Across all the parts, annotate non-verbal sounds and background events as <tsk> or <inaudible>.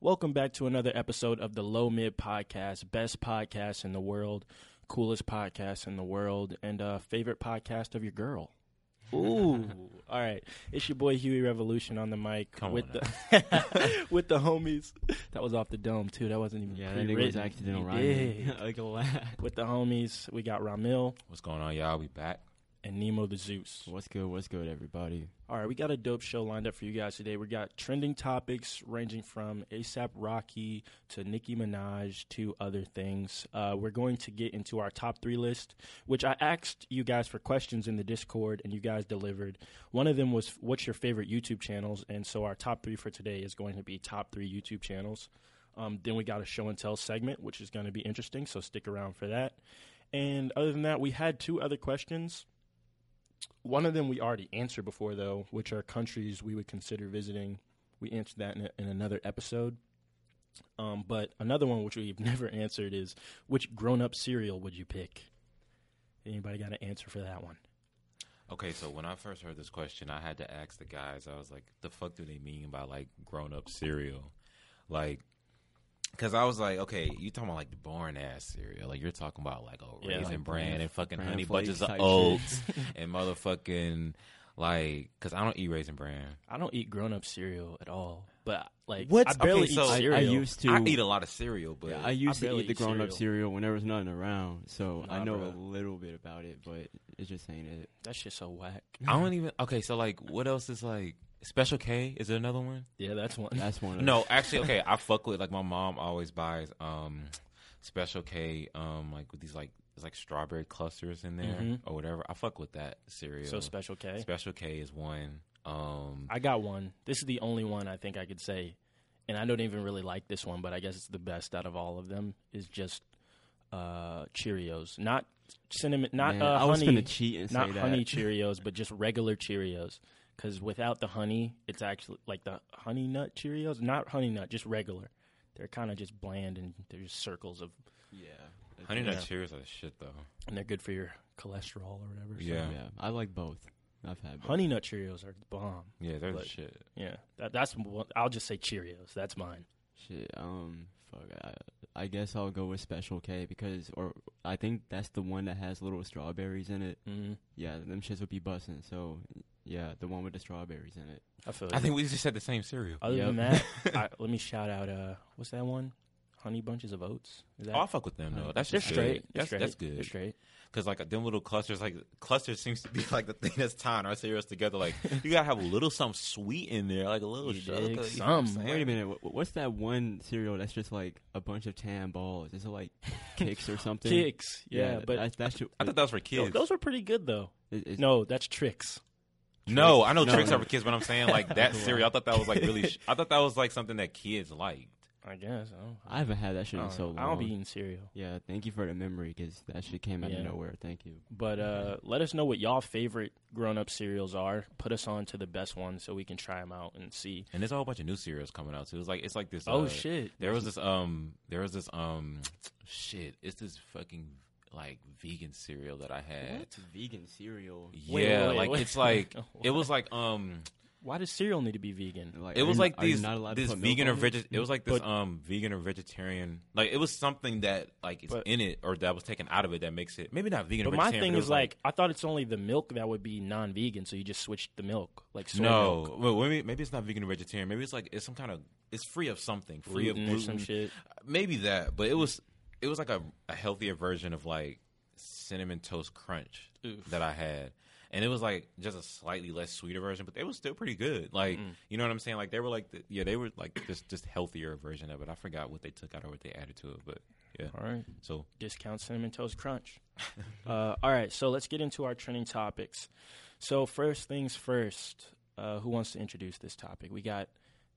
Welcome back to another episode of the Low Mid Podcast, best podcast in the world, coolest podcast in the world, and uh, favorite podcast of your girl. Ooh, <laughs> all right. It's your boy Huey Revolution on the mic Come with on the <laughs> with the homies. That was off the dome too. That wasn't even Yeah, that nigga was pre-written. accidental He rhyming. did. <laughs> like a laugh. with the homies, we got Ramil What's going on, y'all? We back. And Nemo the Zeus. What's good? What's good, everybody? All right, we got a dope show lined up for you guys today. We got trending topics ranging from ASAP Rocky to Nicki Minaj to other things. Uh, we're going to get into our top three list, which I asked you guys for questions in the Discord, and you guys delivered. One of them was, "What's your favorite YouTube channels?" And so our top three for today is going to be top three YouTube channels. Um, then we got a show and tell segment, which is going to be interesting. So stick around for that. And other than that, we had two other questions. One of them we already answered before, though, which are countries we would consider visiting. We answered that in, a, in another episode. Um, but another one which we've <laughs> never answered is which grown-up cereal would you pick? Anybody got an answer for that one? Okay, so when I first heard this question, I had to ask the guys. I was like, "The fuck do they mean by like grown up cereal?" Like, because I was like, "Okay, you talking about like the boring ass cereal? Like you're talking about like a Yeah, raisin like bran bran- and fucking honey bunches of oats <laughs> and motherfucking like." Because I don't eat raisin bran. I don't eat grown-up cereal at all, but like What? I barely Okay, so- eat I- I cereal. I used to. I eat a lot of cereal, but yeah, I used to eat the grown-up cereal. cereal when there was nothing around, so Nah, I know bro. a little bit about it, but it just ain't it. that shit's so whack. I don't even. Okay, so like, what else is like Special K? Is there another one? Yeah, that's one. That's one. Of No, actually, okay. <laughs> I fuck with like my mom always buys um special K um like with these like it's like strawberry clusters in there Mhm. or whatever. I fuck with that cereal. so special K. Special K is one. Um I got one. This is the only one I think I could say, and I don't even really like this one, but I guess it's the best out of all of them. Is just uh, Cheerios, not cinnamon, not Man, uh, I was honey, gonna cheat and not say that. honey <laughs> Cheerios, but just regular Cheerios. Because without the honey, it's actually like the honey nut Cheerios, not honey nut, just regular. They're kind of just bland and they're just circles of, Yeah. Honey Yeah. Nut Cheerios are the shit though. and they're good for your cholesterol or whatever. so- Yeah. Yeah, I like both. I've had both. honey nut Cheerios are the bomb. Yeah, they're the But- shit. Yeah, that, that's one- I'll just say Cheerios. That's mine. Shit. Um. Fuck. I, I guess I'll go with Special K because, or I think that's the one that has little strawberries in it. hmm Yeah, them shits would be busting. So, yeah, the one with the strawberries in it. I feel. I think we just said the same cereal. Other than that, <laughs> I, let me shout out. Uh, what's that one? Honey bunches of oats. Is that? Oh, I fuck with them though. That's they're just straight. Good. They're That's straight. that's They're good. straight. Cause like them little clusters, like clusters seems to be like the thing that's tying our cereals together. Like <laughs> you gotta have a little something sweet in there, like a little You sugar. dig? you know Some. Wait a minute. wh- What's that one cereal that's just like a bunch of tan balls? Is it like <laughs> Kix or something? Kix. Yeah, but that's, that's I thought that was for kids. those were pretty good though. it- it's- No, that's Trix. No, I know No, Trix no. are for kids, but I'm saying like that <laughs> cereal. I thought that was like really. <laughs> Sh- I thought that was like something that kids liked. I guess. I I haven't had that shit in so long. I don't be eating cereal. Yeah, thank you for the memory because that shit came out Yeah. of nowhere. Thank you. But uh, let us know what y'all favorite grown-up cereals are. Put us on to the best ones so we can try them out and see. And there's a whole bunch of new cereals coming out too. It's like it's like this. Oh uh, shit! There was this um. There was this um. <tsk> Shit. It's this fucking like vegan cereal that I had. It's vegan cereal? Yeah, Wait, wait, like wait. it's like <laughs> it was like um. Why does cereal need to be vegan? Like, It was you- like are you these not allowed to this put vegan or on it? veg. It was like this But- um vegan or vegetarian. Like it was something that like is But- in it or that was taken out of it that makes it maybe not vegan. But or my thing but it is was like, I thought it's only the milk that would be non-vegan, so you just switched the milk, like soy no, milk, well, maybe maybe it's not vegan or vegetarian. Maybe it's like it's some kind of it's free of something, free gluten of or gluten. some shit. Maybe that, but it was it was like a, a healthier version of like cinnamon toast crunch Oof. that I had. And it was like just a slightly less sweeter version, but they was still pretty good. Like Mm. you know what I'm saying? Like they were like the, yeah, they were like just just healthier version of it. I forgot what they took out or what they added to it, but yeah. All right. So discount cinnamon toast crunch. <laughs> uh, all right, so let's get into our trending topics. So first things first, uh, who wants to introduce this topic? We got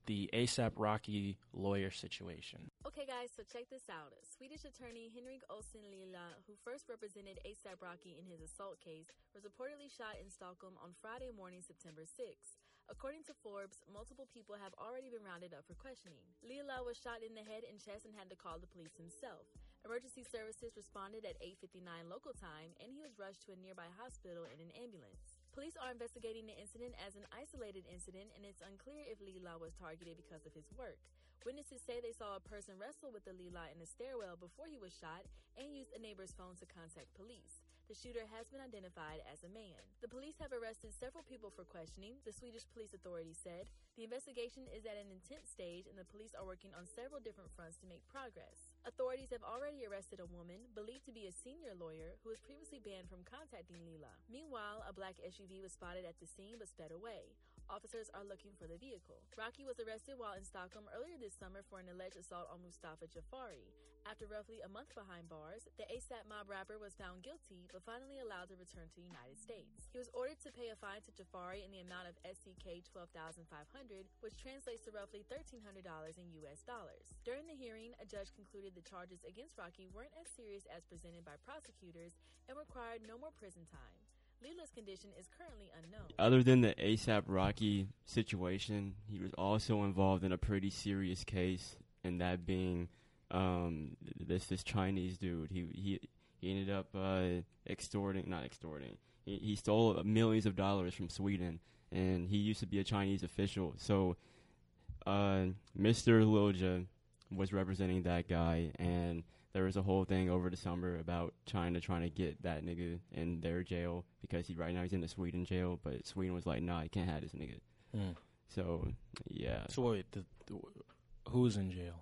the ASAP Rocky lawyer situation. Okay, guys, so check this out. Swedish attorney Henrik Olsen Lilja, who first represented ASAP Rocky in his assault case, was reportedly shot in Stockholm on Friday morning, September 6th. According to Forbes, multiple people have already been rounded up for questioning. Lilja was shot in the head and chest and had to call the police himself. Emergency services responded at 8:59 local time, and he was rushed to a nearby hospital in an ambulance. Police are investigating the incident as an isolated incident, and it's unclear if Lilja was targeted because of his work. Witnesses say they saw a person wrestle with the Lilja in a stairwell before he was shot and used a neighbor's phone to contact police. The shooter has been identified as a man. The police have arrested several people for questioning, the Swedish police authority said. The investigation is at an intense stage, and the police are working on several different fronts to make progress. Authorities have already arrested a woman, believed to be a senior lawyer, who was previously banned from contacting Lilja. Meanwhile, a black SUV was spotted at the scene but sped away. Officers are looking for the vehicle. Rocky was arrested while in Stockholm earlier this summer for an alleged assault on Mustafa Jafari. After roughly a month behind bars, the ASAP mob rapper was found guilty but finally allowed to return to the United States. He was ordered to pay a fine to Jafari in the amount of SEK 12500 which translates to roughly $1,300 in US dollars. During the hearing, a judge concluded the charges against Rocky weren't as serious as presented by prosecutors and required no more prison time. Condition is currently unknown. Other than the ASAP Rocky situation, he was also involved in a pretty serious case, and that being um, this this Chinese dude. He he he ended up uh, extorting, not extorting. He, he stole millions of dollars from Sweden, and he used to be a Chinese official. So, uh, Mr. Lilja was representing that guy, and there was a whole thing over the summer about China trying to get that nigga in their jail because he right now he's in the Sweden jail, but Sweden was like, nah, you can't have this nigga. Mm. So yeah, So wait, the, the, who's in jail?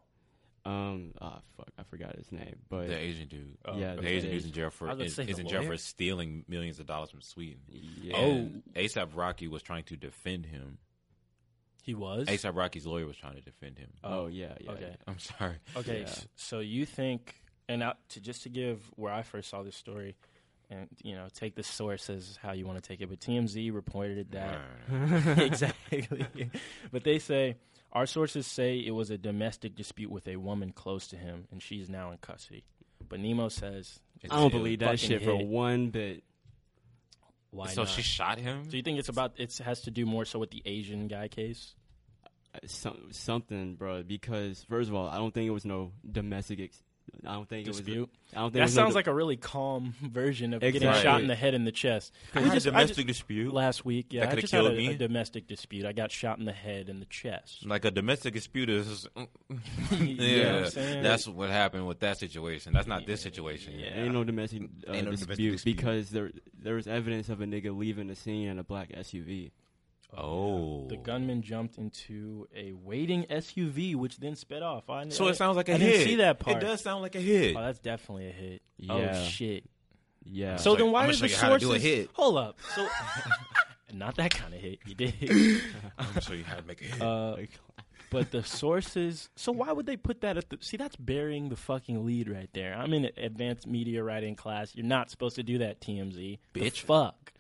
um, ah, fuck, I forgot his name, but the Asian dude. Oh, yeah, The the Asian Asian- dude's in jail for I was gonna is, is in jail for stealing millions of dollars from Sweden. yeah, Oh. And ASAP Rocky was trying to defend him. He was. ASAP Rocky's lawyer was trying to defend him. oh yeah, yeah, okay. I'm sorry. Okay, Yeah. so you think, and out to just to give where I first saw this story, and you know, take the source as how you want to take it, but TMZ reported that <laughs> <laughs> exactly. but they say our sources say it was a domestic dispute with a woman close to him, and she's now in custody. But Nemo says, It's I don't believe that fucking shit for one bit. "Why So not?" she shot him. so you think it's about? It has to do more so with the Asian guy case. Uh, Some, something, bro. Because first of all, I don't think it was no domestic. Ex- I don't think Dispute. it was. I don't think it That was no sounds do- like a really calm version of getting shot in the head and the chest. I We had a just- I domestic just- dispute. Last week, yeah, That I coulda just had killed a, a me. domestic dispute. I got shot in the head and the chest. Like a domestic dispute is. <laughs> <laughs> You yeah, know what that's what happened with that situation. That's not this situation. Yeah. Ain't no domestic, uh, Ain't no domestic dispute, dispute. because there there was evidence of a nigga leaving the scene in a black SUV. Oh. The gunman jumped into a waiting SUV, which then sped off. I, So I- it sounds like a I hit. didn't see that part. It does sound like a hit. Oh, that's definitely a hit. Yeah. Oh shit. Yeah. So then why show the you how to do a sources? hit. Hold up. So <laughs> not that kind of hit. You did. <laughs> I'm gonna show you how to make a hit. Uh, but the sources. So why would they put that at the? See, that's burying the fucking lead right there. I'm in advanced media writing class. You're not supposed to do that, TMZ. The Bitch. fuck.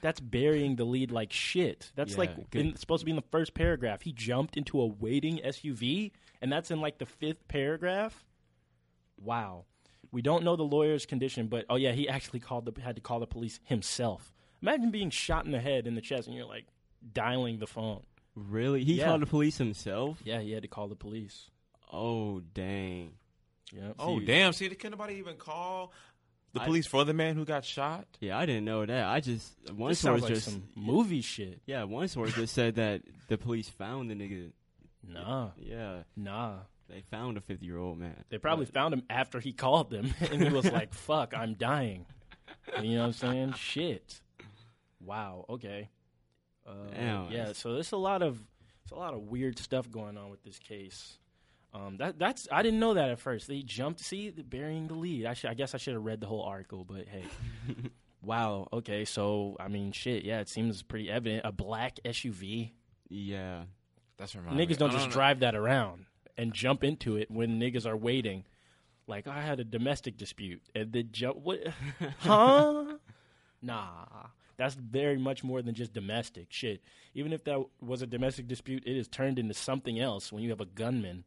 That's burying the lead like shit. That's Yeah, like in, supposed to be in the first paragraph. He jumped into a waiting SUV, and that's in like the fifth paragraph. Wow. We don't know the lawyer's condition, but oh yeah, he actually called the had to call the police himself. Imagine being shot in the head and the chest, and you're like dialing the phone. really, he Yeah. called the police himself. Yeah, he had to call the police. Oh dang. Yep. oh see- damn! See, can nobody even call the I- police for the man who got shot? Yeah, I didn't know that. I just one This source like just some movie shit. yeah, one source just said that the police found the nigga. Nah, Yeah, nah. they found a fifty year old man. They probably But- found him after he called them, <laughs> and he was like, "Fuck, I'm dying." You know what I'm saying? Shit. Wow. Okay. Uh, Damn. yeah. So there's a lot of there's a lot of weird stuff going on with this case. Um, that that's I didn't know that at first. They jumped. See, the- burying the lead. I should, I guess I should have read the whole article, but hey. <laughs> wow. Okay. So I mean, shit. Yeah, it seems pretty evident. A black SUV. yeah, That's reminding me. Niggas don't I just know. drive that around and jump into it when niggas are waiting. Like I had a domestic dispute and then jump. What? <laughs> huh? Nah, that's very much more than just domestic shit. Even if that was a domestic dispute, it is turned into something else when you have a gunman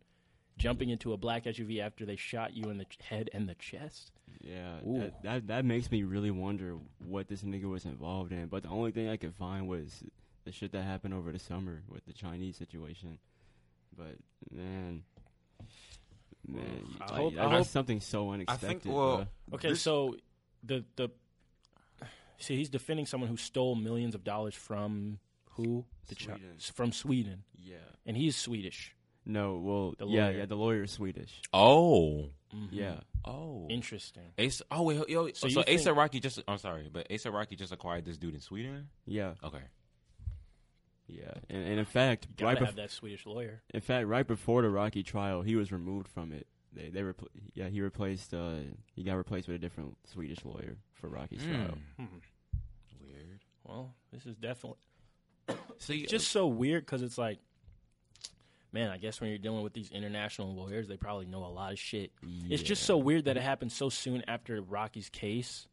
jumping into a black SUV after they shot you in the ch- head and the chest. yeah. That, that that makes me really wonder what this nigga was involved in. But the only thing I could find was the shit that happened over the summer with the Chinese situation. But man, man, I like, hope- that- I that's hope- something so unexpected. well, bruh. Okay, This- so the the see he's defending someone who stole millions of dollars from who the Chi- from Sweden, yeah. and he's Swedish. No, well, The yeah, lawyer. yeah, the lawyer is Swedish. Oh, Mhm. Yeah, oh, Interesting. Ace. Oh wait, yo. So So, you Ace think- Rocky just. I'm sorry, but Ace Rocky just acquired this dude in Sweden. yeah, Okay. yeah, and, and in fact, You right, gotta bef- have that Swedish lawyer. in fact, right before the Rocky trial, he was removed from it. They, they repl- yeah, he replaced, uh, he got replaced with a different Swedish lawyer for Rocky's trial. Hmm. Hmm. Weird. Well, this is definitely See, just so weird because it's like, man, I guess when you're dealing with these international lawyers, they probably know a lot of shit. It's just so weird that it happened so soon after Rocky's case.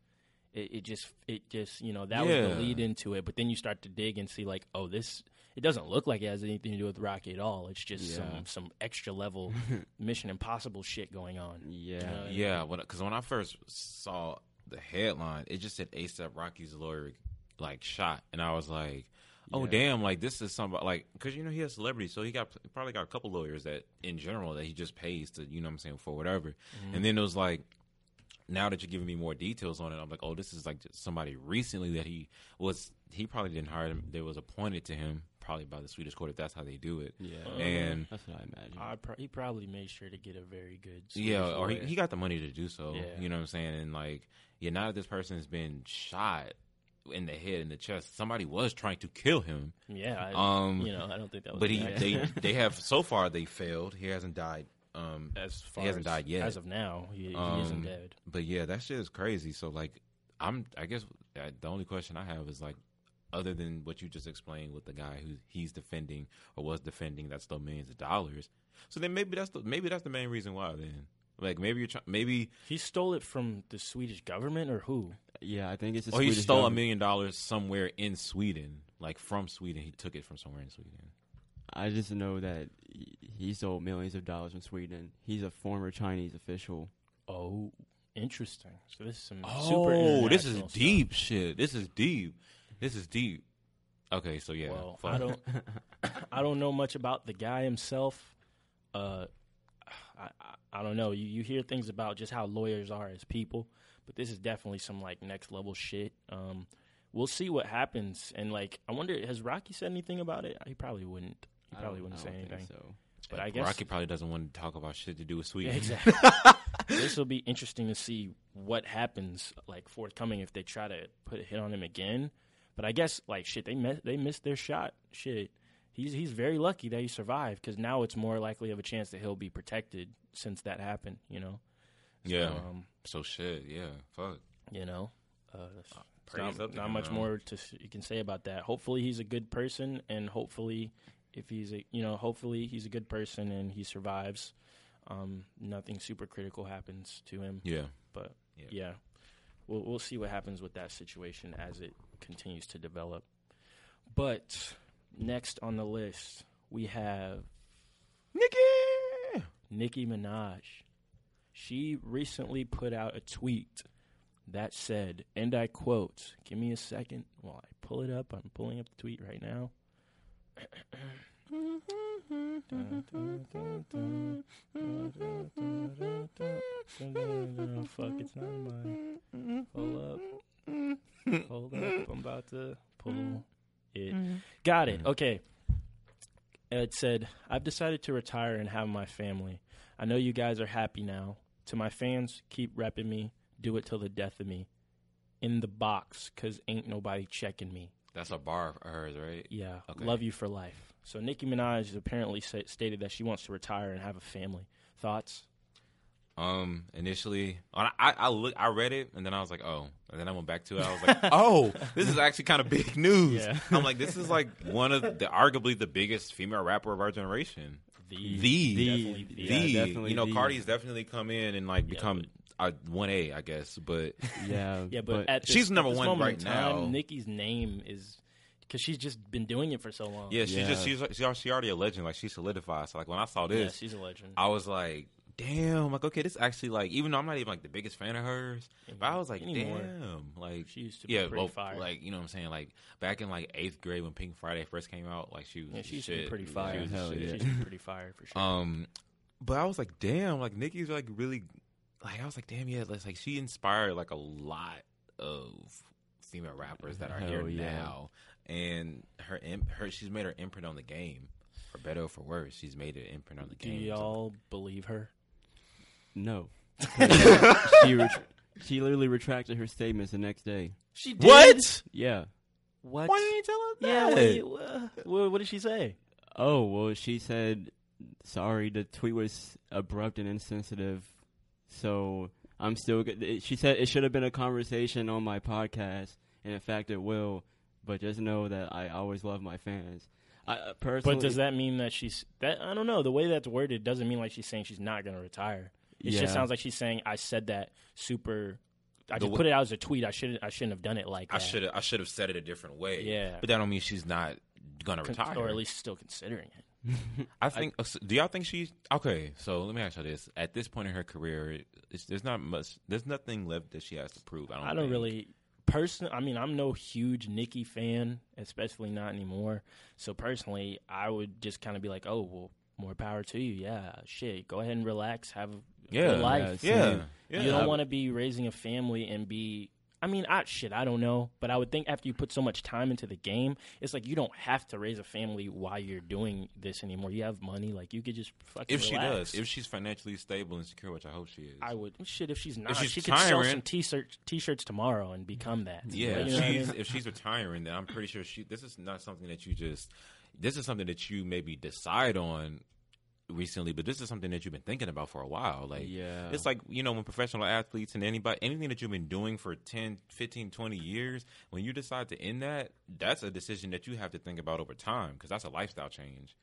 It, it just, it just, you know, that was the lead into it. But then you start to dig and see, like, oh, this, it doesn't look like it has anything to do with Rocky at all. It's just Yeah. some, some extra level <laughs> Mission Impossible shit going on. Yeah, Yeah, because when I first saw the headline, it just said ASAP Rocky's lawyer like shot, and I was like, "Oh Yeah. damn!" Like this is somebody like because you know he has celebrity, so he got probably got a couple lawyers that in general that he just pays to you know what I'm saying for whatever. And then it was like, now that you're giving me more details on it, I'm like, oh, this is like somebody recently that he was. He probably didn't hire him. They was appointed to him probably by the Swedish court if that's how they do it. yeah, Uh, And that's what I imagine. I pro- he probably made sure to get a very good. Yeah, or he, he got the money to do so. Yeah. You know what I'm saying? And like, yeah, now that this person has been shot in the head and the chest, somebody was trying to kill him. yeah, I, Um, you know, I don't think that was. but he, the they, they have so <laughs> far they failed. He hasn't died. Um, as far he hasn't as, died yet. As of now, he, he Um, isn't dead. but yeah, that shit is crazy. So like, I'm, I guess uh, the only question I have is like, other than what you just explained with the guy who he's defending or was defending, that stole millions of dollars. So then maybe that's the maybe that's the main reason why. Then, like maybe you're trying, maybe He stole it from the Swedish government or who? Yeah, I think it's. A Or he Swedish stole a government. million dollars somewhere in Sweden, like from Sweden. He took it from somewhere in Sweden. I just know that he- he stole millions of dollars from Sweden. He's a former Chinese official. Oh, interesting. So this is some super. Oh, this is international stuff. deep shit. This is deep. This is deep. Okay, so yeah, Well, fuck. I don't, I don't know much about the guy himself. Uh, I, I, I don't know. You you hear things about just how lawyers are as people, but this is definitely some like next level shit. Um, we'll see what happens. And like, I wonder, has Rocky said anything about it? He probably wouldn't. He probably wouldn't I say don't think anything. So. But I guess Rocky probably doesn't want to talk about shit to do with Sweden. Exactly. <laughs> this will be interesting to see what happens, like forthcoming, if they try to put a hit on him again. But I guess, like shit, they mi- they missed their shot. Shit, he's he's very lucky that he survived because now it's more likely of a chance that he'll be protected since that happened. You know. Yeah. Um, So shit, yeah, fuck. you know. Uh, it's not, not him, much man. more to you can say about that. Hopefully, he's a good person, and hopefully, if he's a you know, hopefully he's a good person and he survives. Um, nothing super critical happens to him, Yeah, but Yeah. yeah, we'll we'll see what happens with that situation as it continues to develop. But next on the list, we have Nikki. Nicki Minaj. She recently put out a tweet that said, and I quote, give me a second while I pull it up. I'm pulling up the tweet right now. <laughs> Fuck, it's not mine. Hold up. Hold up. I'm about to pull it. Mm-hmm. Got it. Mm-hmm. Okay. It said, I've decided to retire and have my family. I know you guys are happy now. To my fans, keep repping me. Do it till the death of me. In the box, cause ain't nobody checking me. That's a bar of hers, right? Yeah, Okay. love you for life. So Nicki Minaj apparently sa- stated that she wants to retire and have a family. Thoughts? Um, initially, I I, I look, I read it, and then I was like, oh, and then I went back to it. I was like, <laughs> oh, this is actually kind of big news. Yeah. I'm like, this is like one of the arguably the biggest female rapper of our generation. The, The, definitely the, the. Yeah, definitely you know, the. Cardi's definitely come in and like Yeah, become one A, I guess. But Yeah, <laughs> Yeah, but, at this, She's number at this one moment right time, now. Nicki's name is because she's just been doing it for so long. yeah, she's Yeah. just she's she's she already a legend. Like she solidified. So like when I saw yeah, this, she's a legend. I was like, damn, like okay, this actually like even though I'm not even like the biggest fan of hers, but I was like, Anymore. damn, like She used to be yeah, pretty well, fire. like you know what I'm saying, like back in like eighth grade when Pink Friday first came out, like she was yeah, the she used to be shit. pretty She fire. was Hell shit. yeah. She used to be pretty fire for sure. Um, but I was like, damn, like Nicki's like really, like I was like, damn, yeah, like she inspired like a lot of female rappers that are here yeah. now, and her imp- her she's made her imprint on the game for better or for worse, she's made an imprint on the Do game. So- y'all believe her? No. <laughs> she ret- she literally retracted her statements the next day. She What? Yeah. What? Why didn't you tell us yeah. that? What, uh, what, what did she say? Oh well, she said, "Sorry, the tweet was abrupt and insensitive." So I'm still. Good. She said it should have been a conversation on my podcast, and in fact, it will. But just know that I always love my fans. I uh, personally, But does that mean that she's that? I don't know. The way that's worded doesn't mean like she's saying she's not going to retire. It Yeah. just sounds like she's saying I said that super. I just w- put it out as a tweet. I shouldn't. I shouldn't have done it like I should have I should have said it a different way. Yeah. but that don't mean she's not gonna Con- retire, or at least still considering it. <laughs> I think. uh, so do y'all think she's okay? So let me ask you this: At this point in her career, it's, there's not much. There's nothing left that she has to prove. I don't. I don't think. really person. I mean, I'm no huge Nicki fan, especially not anymore. So personally, I would just kind of be like, oh well, more power to you. Yeah, shit, go ahead and relax, have a Yeah, good life. yeah, Yeah, yeah. you don't want to be raising a family and be. I mean, I shit, I don't know, but I would think after you put so much time into the game, it's like you don't have to raise a family while you're doing this anymore. You have money, like you could just fucking. If she relax. does, if she's financially stable and secure, which I hope she is. I would shit if she's not. if she's she could sell retiring- some t-shirts, t-shirts tomorrow and become that. Yeah, You if know what I she's mean? if she's retiring, then I'm pretty sure she. This is not something that you just. This is something that you maybe decide on recently, but this is something that you've been thinking about for a while. Like, Yeah. it's like you know when professional athletes and anybody anything that you've been doing for 10, 15, 20 years, when you decide to end that, that's a decision that you have to think about over time because that's a lifestyle change.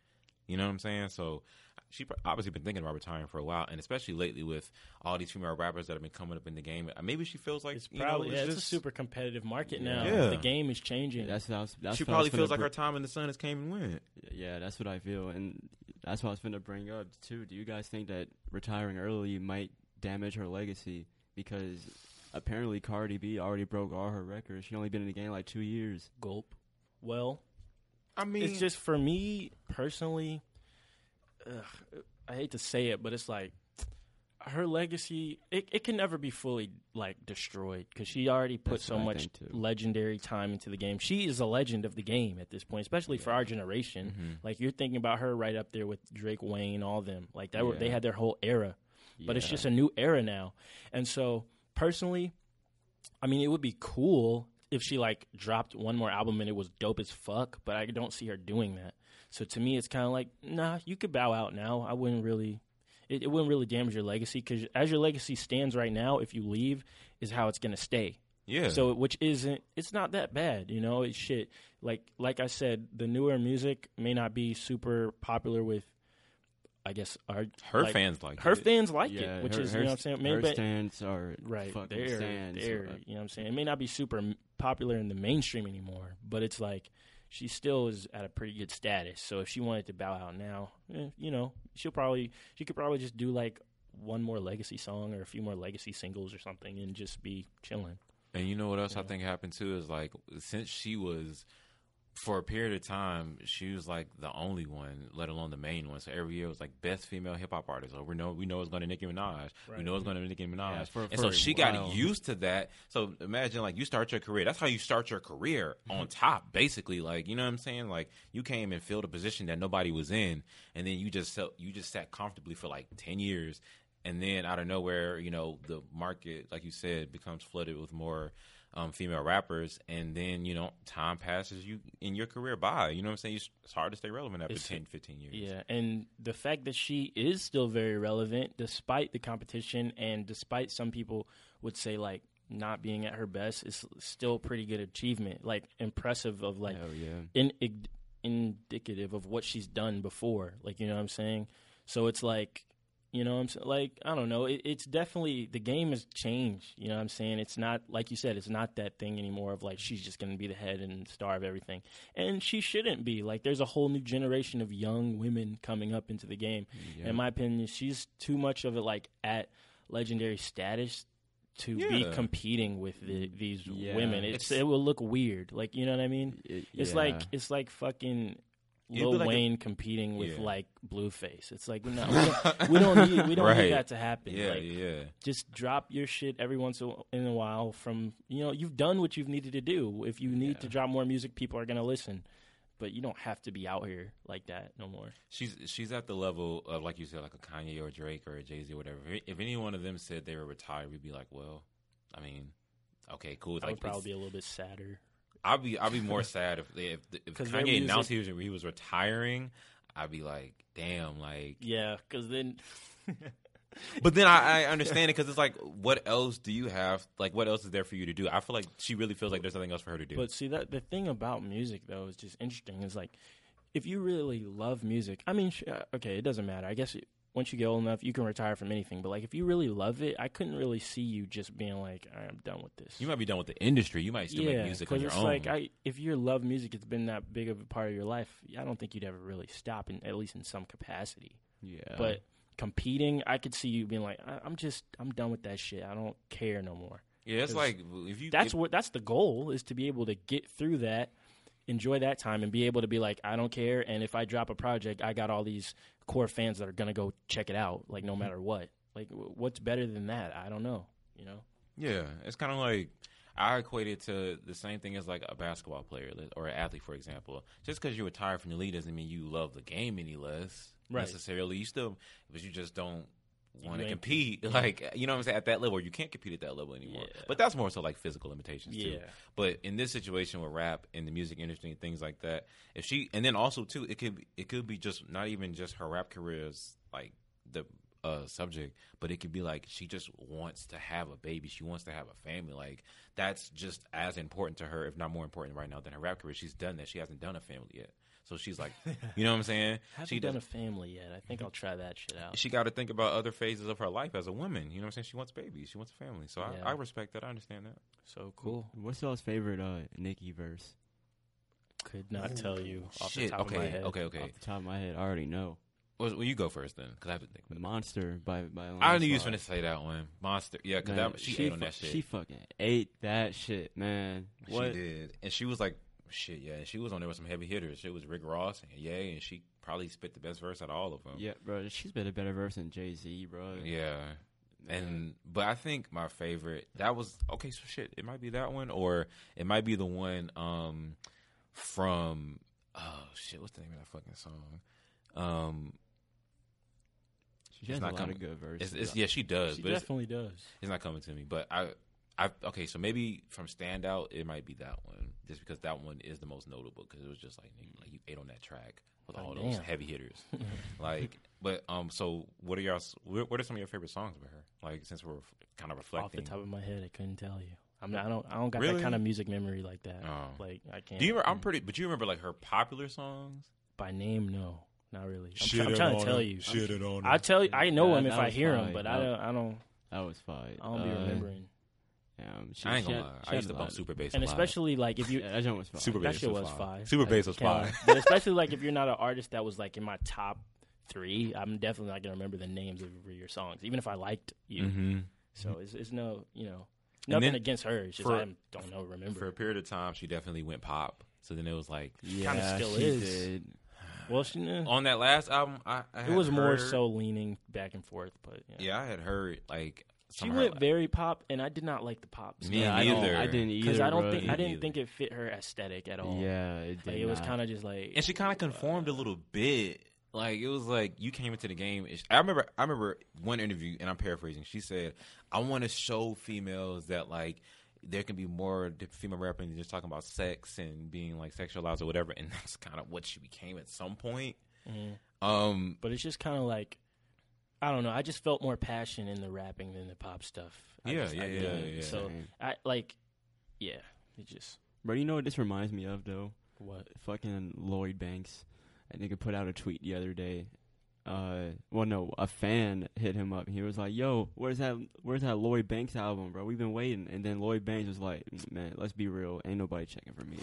You know what I'm saying? So she obviously been thinking about retiring for a while, and especially lately with all these female rappers that have been coming up in the game. Uh, maybe she feels like It's you know, probably it's yeah, it's a super competitive market now. Yeah. The game is changing. That's what I was, that's she what probably feels like her time in the sun has came and went. Yeah, that's what I feel, and that's what I was going to bring up too. Do you guys think that retiring early might damage her legacy? Because apparently Cardi B already broke all her records. She only been in the game like two years. Gulp. Well, I mean, it's just for me personally. Ugh, I hate to say it, but it's like her legacy. It, it can never be fully like destroyed because she already put That's so much legendary time into the game. She is a legend of the game at this point, especially for our generation. Mm-hmm. Like you're thinking about her right up there with Drake, Wayne, all them. Like that, were, they had their whole era. but it's just a new era now. And so, personally, I mean, it would be cool if she like dropped one more album and it was dope as fuck, but I don't see her doing that. So to me, it's kind of like, nah, you could bow out now. I wouldn't really. It, it wouldn't really damage your legacy because as your legacy stands right now, if you leave, is how it's gonna stay. yeah. So which isn't it's not that bad, you know. It's shit. Like like I said, the newer music may not be super popular with, I guess our her like, fans like her it. fans like yeah, it, which her, is her, you know what I'm saying. her Maybe but- stands are right fucking there, stands. there. uh, You know what I'm saying. It may not be super popular in the mainstream anymore, but it's like she still is at a pretty good status. So if she wanted to bow out now, eh, you know, she'll probably she could probably just do like one more legacy song or a few more legacy singles or something and just be chilling. And you know what else I think happened too is like since she was for a period of time, she was like the only one, let alone the main one. So every year it was like best female hip hop artist. Or we know we know it's going to Nicki Minaj. We know it's going to Nicki Minaj. Yeah, for- and for so she while. got used to that. So imagine like you start your career. That's how you start your career mm-hmm. on top, basically. Like you know what I'm saying? Like you came and filled a position that nobody was in, and then you just you just sat comfortably for like ten years. And then out of nowhere, you know, the market, like you said, becomes flooded with more um, female rappers, and then you know time passes you in your career by. You know what I'm saying? It's hard to stay relevant after It's- 10, 15 years. Yeah, and the fact that she is still very relevant despite the competition and despite some people would say like not being at her best is still pretty good achievement. Like impressive of like hell yeah. in, ig- indicative of what she's done before. Like you know what I'm saying? So it's like you know what I'm saying? Like I don't know. It, it's definitely the game has changed. You know what I'm saying? It's not like you said. It's not that thing anymore of like she's just going to be the head and star of everything, and she shouldn't be. Like there's a whole new generation of young women coming up into the game. Yeah. In my opinion, she's too much of it like at legendary status to be competing with the, these Yeah. women. It's, It's- it will look weird. Like you know what I mean? It- It's like it's like fucking Lil like a- Wayne competing with Yeah. like Blueface. It's like no, we don't, <laughs> we don't need we don't Right. need that to happen. Yeah, like, yeah. just drop your shit every once in a while. From you know, you've done what you've needed to do. If you need Yeah. to drop more music, people are gonna listen. but you don't have to be out here like that no more. She's she's at the level of like you said, like a Kanye or a Drake or a Jay Z or whatever. If, if any one of them said they were retired, we'd be like, well, I mean, okay, cool. I like would probably be a little bit sadder. I'd be I'd be more <laughs> sad if if, if Kanye announced he was he was retiring. I'd be like, damn, like. Yeah, because then But then I, I <laughs> understand it because it's like, what else do you have? Like, what else is there for you to do? I feel like she really feels like there's nothing else for her to do. But see that the thing about music though is just interesting. Is like if you really love music, I mean, uh, okay, it doesn't matter. I guess once you get old enough, you can retire from anything. But like if you really love it, I couldn't really see you just being like, "All right, I'm done with this. you might be done with the industry. You might still yeah, make music on your it's own. like I, if you love music, it's been that big of a part of your life. I don't think you'd ever really stop, in, at least in some capacity. Yeah. But competing, I could see you being like, I, I'm just, I'm done with that shit. I don't care no more. yeah, it's like if you. That's if- what that's the goal is to be able to get through that, enjoy that time, and be able to be like, I don't care. And if I drop a project, I got all these core fans that are gonna go check it out, like no mm-hmm. matter what. Like, wh- what's better than that? I don't know. You know? Yeah, it's kind of like I equate it to the same thing as like a basketball player or an athlete, for example. Just because you retire from the league doesn't mean you love the game any less Right. necessarily. You still, but you just don't want to compete. <laughs> Like you know what I'm saying at that level, you can't compete at that level anymore. Yeah. But that's more so like physical limitations too. Yeah. But in this situation with rap and the music industry and things like that, if she and then also too, it could be, it could be just not even just her rap career is like the uh, subject, but it could be like she just wants to have a baby. She wants to have a family. Like that's just as important to her, if not more important right now than her rap career. She's done that. She hasn't done a family yet. So she's like, <laughs> you know what I'm saying? haven't she done a family yet. I think I'll try that shit out. she got to think about other phases of her life as a woman. You know what I'm saying? She wants babies. She wants a family. So Yeah. I, I respect that. I understand that. So cool. What's y'all's favorite uh, Nicki verse? Could not tell you off Shit. the top okay. of my head. Okay. Okay. Off the top of my head, I already know. Well, well, you go first then, because I have to think. About. Monster by by. a I knew you was gonna say that one, Monster. Yeah, because Man, that she, ate on that shit. She fucking ate that shit, man. She did, and she was like, "Shit, yeah." And she was on there with some heavy hitters. It was Rick Ross and Ye, and she probably spit the best verse out of all of them. Yeah, bro. She's been a better verse than Jay Z, bro. yeah. And but I think my favorite that was okay. So shit, it might be that one, or it might be the one um from oh shit, what's the name of that fucking song? Um, She has It's a not lot coming. of good verses. it's, it's yeah, she does, She but it's, definitely does. it's not coming to me. But I, I okay, so maybe from standout, it might be that one, just because that one is the most notable because it was just like nigga, like you ate on that track with Oh, all those damn. heavy hitters. <laughs> like, but um, so what are y'all? What, what are some of your favorite songs by her? Like, since we're kind of reflecting, Off the top of my head, I couldn't tell you. I mean, I don't, I don't got Really? that kind of music memory like that. Oh. Like, I can't. Do you? Remember, I'm pretty, but you remember like her popular songs? by name? No, not really. I'm, try- I'm trying to tell you. Shit on I tell you, I know Yeah, him if I was hear him, fine. but I don't, I don't, That was fine. I don't be Uh, remembering. Um, she, I ain't gonna had- lie. she I used to bump lot. Super Bass, And a lot. especially like if you, Yeah, that joint was fine. Super that Bass shit was was fire. fire. Super I Bass was can't fire. lie. But especially like if you're not an artist that was like in my top three, I'm definitely not gonna remember the names of your songs, even if I liked you. Mm-hmm. So it's, it's no, you know, nothing then against her. It's just for- I don't know, remember. For a period of time, she definitely went pop. So then it was like Yeah, kind of still she is. did. well, she, eh, on that last album, I, I it had was more so leaning back and forth, but yeah. Yeah, I had heard like She some of her, went like- very pop, and I did not like the pop Me Yeah, I, neither. don't, I didn't either. because I don't bro. think I didn't neither. think it fit her aesthetic at all. Yeah, it did. like, it was kind of just like and she kind of conformed a little bit. Like it was like you came into the game. I remember. I remember one interview, and I'm paraphrasing. She said, "I want to show females that like there can be more female rapping than just talking about sex and being like sexualized or whatever." And <laughs> that's kind of what she became at some point. Mhm. Um, but it's just kind of like I don't know. I just felt more passion in the rapping than the pop stuff. I Yeah, just- yeah, I yeah, did. yeah. So Same. I like, yeah, it just Bro, you know what this reminds me of though? what Fucking Lloyd Banks. That nigga put out a tweet the other day. Uh, well, no, a fan hit him up. He was like, "Yo, where's that? Where's that Lloyd Banks album, bro? We've been waiting." And then Lloyd Banks was like, "Man, let's be real. Ain't nobody checking for me."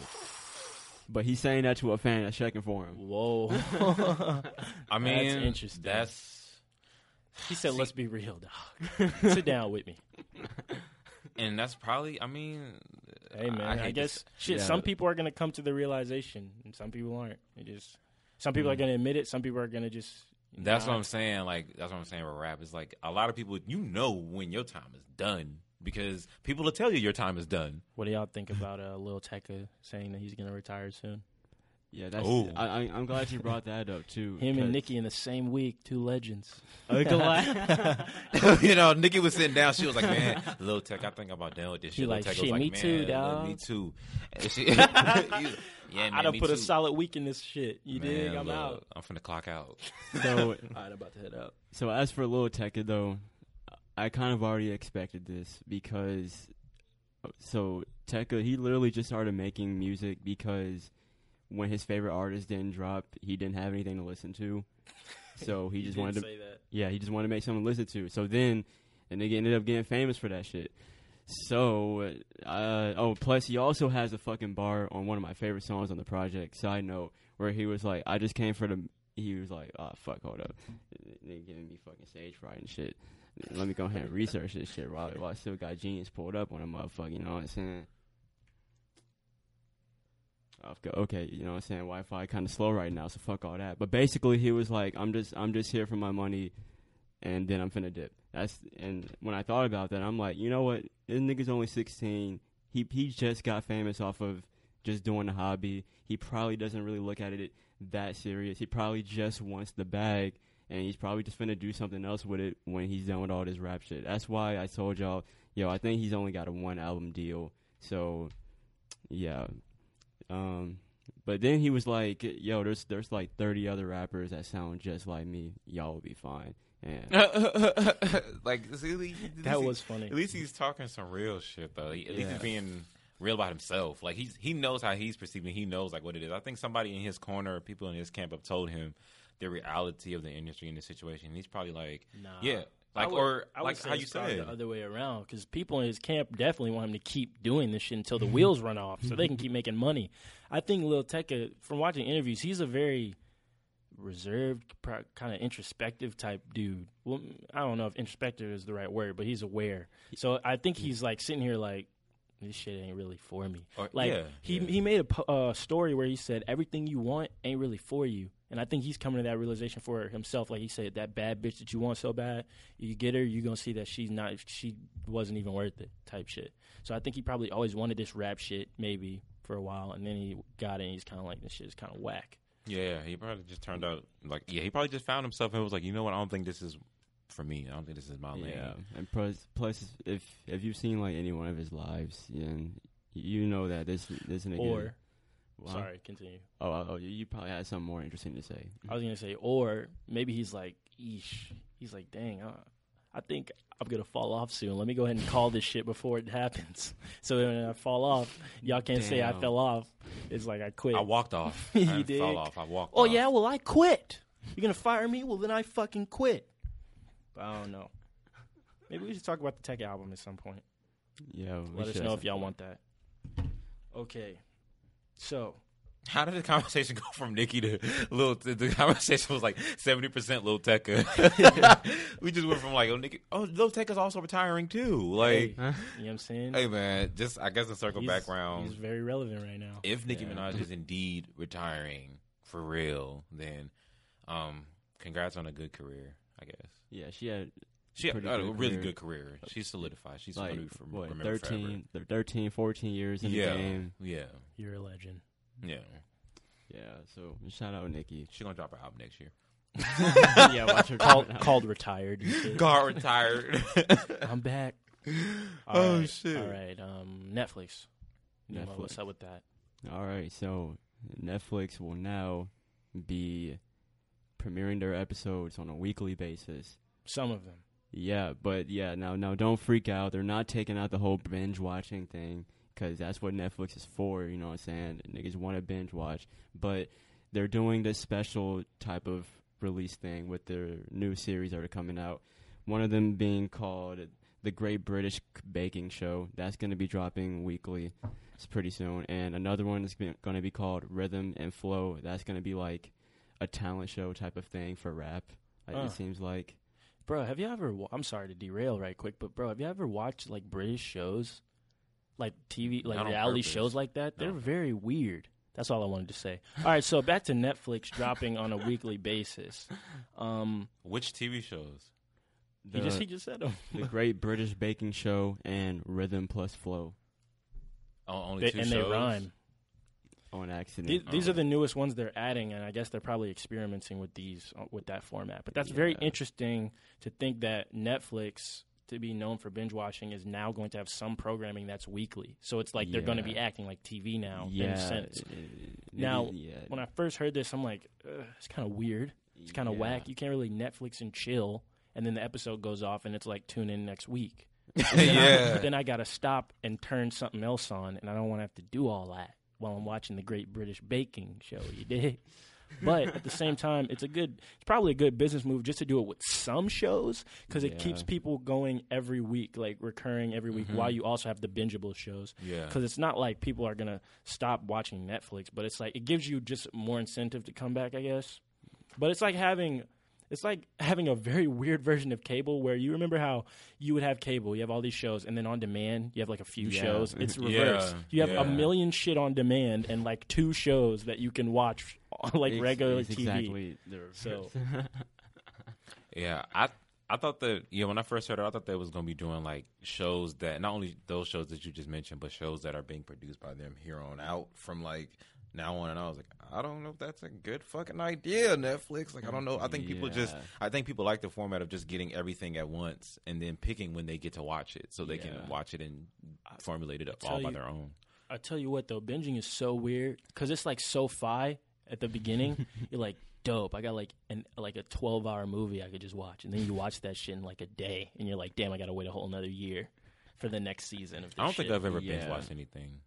But he's saying that to a fan that's checking for him. whoa. <laughs> I mean, That's interesting. That's he said, "Let's be real, dog. <laughs> Sit down with me." and that's probably. I mean, Hey man, I, hate guess this- shit. Yeah. Some people are gonna come to the realization, and some people aren't. It just some people are gonna admit it. Some people are gonna just. That's what. I'm saying. Like that's what I'm saying with rap. Is like a lot of people. You know when your time is done because people will tell you your time is done. What do y'all think about uh, Lil Tecca saying that he's gonna retire soon? Yeah, that's. Ooh. I, I, I'm glad you brought that up too. <laughs> Him and Nicki in the same week, two legends. <laughs> <laughs> You know, Nicki was sitting down. She was like, "Man, Lil Tech, I think I'm about done with this He shit." Lil like, Tech "Shit, was like, me "Man, too, look, dog." Me too. And she- he yeah, man, I done me put a solid week in this shit. You Man, dig? I'm look, out. I'm finna clock out. so All right, I'm about to head out. So as for Lil Tecca though, I kind of already expected this because so Tecca he literally just started making music because when his favorite artist didn't drop, he didn't have anything to listen to. <laughs> So he, just wanted to say that. yeah, he just wanted to make something to listen to. So then the nigga ended up getting famous for that shit. So uh oh plus he also has a fucking bar on one of my favorite songs on the project, side note, where he was like, I just came for the he was like, Oh fuck, hold up. They giving me fucking stage fright and shit. Let me go ahead and research this shit while, while I still got genius pulled up on a motherfucker, you know what I'm saying? Okay, okay, you know what I'm saying? Wi-Fi kind of slow right now, so fuck all that. But basically, he was like, "I'm just, I'm just here for my money, and then I'm finna dip." That's and when I thought about that, I'm like, you know what? This nigga's only 16. He he just got famous off of just doing a hobby. He probably doesn't really look at it that serious. He probably just wants the bag, and he's probably just finna do something else with it when he's done with all this rap shit. That's why I told y'all, yo, I think he's only got a one album deal. So, yeah. Um, but then he was like, "Yo, there's there's like 30 other rappers that sound just like me. Y'all will be fine." And <laughs> like see, at least That he- was funny. At least he's talking some real shit though. He, at least he's being real about himself. Like he's he knows how he's perceiving. He knows like what it is. I think somebody in his corner, people in his camp, have told him the reality of the industry and the situation. He's probably like, Nah. yeah, I like would- or I like how you said. the other way around because people in his camp definitely want him to keep doing this shit until the wheels run off, so they can <laughs> keep making money. I think Lil Tecca, from watching interviews, he's a very reserved, kind of introspective type dude. Well, I don't know if introspective is the right word, but he's aware. So I think he's like sitting here like. This shit ain't really for me. Or- Like yeah, he yeah. he made a uh, story where he said everything you want ain't really for you, and I think he's coming to that realization for himself. Like he said, that bad bitch that you want so bad, you get her, you're gonna see that she's not, she wasn't even worth it, type shit. So I think he probably always wanted this rap shit, maybe for a while, and then he got it. and He's kind of like this shit is kind of whack. Yeah, he probably just turned out like yeah. He probably just found himself and was like, you know what? I don't think this is for me. I don't think this is my lane. yeah, and plus, plus if if you've seen like any one of his lives, then you know that this this nigga. Or Wow. sorry, continue. Oh, oh, oh, you, you probably had something more interesting to say. I was gonna say, or maybe he's like, eesh. He's like, dang, uh, I think I'm gonna fall off soon. Let me go ahead and call this shit before it happens. <laughs> So when I fall off, y'all can't say I fell off. It's like I quit. I walked off. <laughs> You I didn't dig? fall off. I walked. oh off. yeah, well I quit. You're gonna fire me? Well then I fucking quit. But I don't know. Maybe we should talk about the Tech album at some point. Yeah, we Let us know if y'all some want that. Okay. So How did the conversation <laughs> go from Nicki to Lil? The conversation was like seventy percent Lil Tecca. <laughs> we just went from like, oh, Nicki, oh, Lil Tecca's also retiring too. Like, hey, you know what I'm saying? hey, man, just I guess to circle He's- background. He's very relevant right now. if Nicki Yeah. Minaj is indeed retiring for real, then um, congrats on a good career. I guess Yeah, she had she had a good really career. good career. She's solidified. She's like gonna be for, what remembered 13, th- 13, 14 years in forever. the game. yeah, You're a legend. yeah. Yeah, so shout out Nicki. She's gonna drop her album next year. <laughs> yeah, watch her Called drop it out. called retired. and shit. God retired. <laughs> I'm back. <laughs> Oh, Alright, shit. All right, um, Netflix. You know, Netflix. what's up with that? All right, so Netflix will now be premiering their episodes on a weekly basis. Some of them. Yeah, but yeah, now now don't freak out. They're not taking out the whole binge watching thing because that's what Netflix is for. You know what I'm saying? Niggas want to binge watch, but they're doing this special type of release thing with their new series that are coming out. One of them being called The Great British Baking Show. That's going to be dropping weekly. It's pretty soon, and another one is going to be called Rhythm and Flow. That's going to be like a talent show type of thing for rap. like, Uh. It seems like. Bro, have you ever? wa- I'm sorry to derail right quick, but bro, have you ever watched like British shows, like TV, like Not on reality purpose. shows like that? They're No. very weird. That's all I wanted to say. All right, so back to Netflix dropping on a weekly basis. Um, Which TV shows? he just he just said them. the Great British Baking Show and Rhythm Plus Flow. Oh, only They- two and shows. they rhyme. On accident. These, these are Um, the newest ones they're adding, and I guess they're probably experimenting with these uh, with that format. But that's very interesting to think that Netflix, to be known for binge watching, is now going to have some programming that's weekly. So it's like they're going to be acting like TV now in yeah. a sense. it- it- Now, yeah, When I first heard this, I'm like, it's kind of weird. It's kind of yeah. whack. You can't really Netflix and chill, and then the episode goes off, and it's like tune in next week. <laughs> yeah. But then I got to stop and turn something else on, and I don't want to have to do all that while I'm watching the Great British Baking Show. You did. But at the same time, it's a good, it's probably a good business move just to do it with some shows because it keeps people going every week, like recurring every week, Mhm. while you also have the bingeable shows. Yeah. Because it's not like people are gonna stop watching Netflix, but it's like it gives you just more incentive to come back, I guess. But it's like having it's like having a very weird version of cable where you remember how you would have cable, you have all these shows, and then on demand you have like a few Yeah. shows. It's Yeah. You have yeah. a million shit on demand and like two shows that you can watch on <laughs> like Ex- regular it's TV. Exactly. So- <laughs> Yeah, I I thought that yeah when I first heard it, I thought they was gonna be doing like shows that not only those shows that you just mentioned, but shows that are being produced by them here on out from like now on. And I was like, I don't know if that's a good fucking idea, Netflix. Like I don't know. I think people just I think people like the format of just getting everything at once and then picking when they get to watch it, so they Yeah. can watch it and formulate it up all by you- their own. I tell you what though, binging is so weird because it's like so fi at the beginning. <laughs> you're like, dope. I got like an like a 12 hour movie I could just watch, and then you watch that shit in like a day, and you're like, damn, I got to wait a whole another year for the next season of this I don't think. I've ever binge watched anything,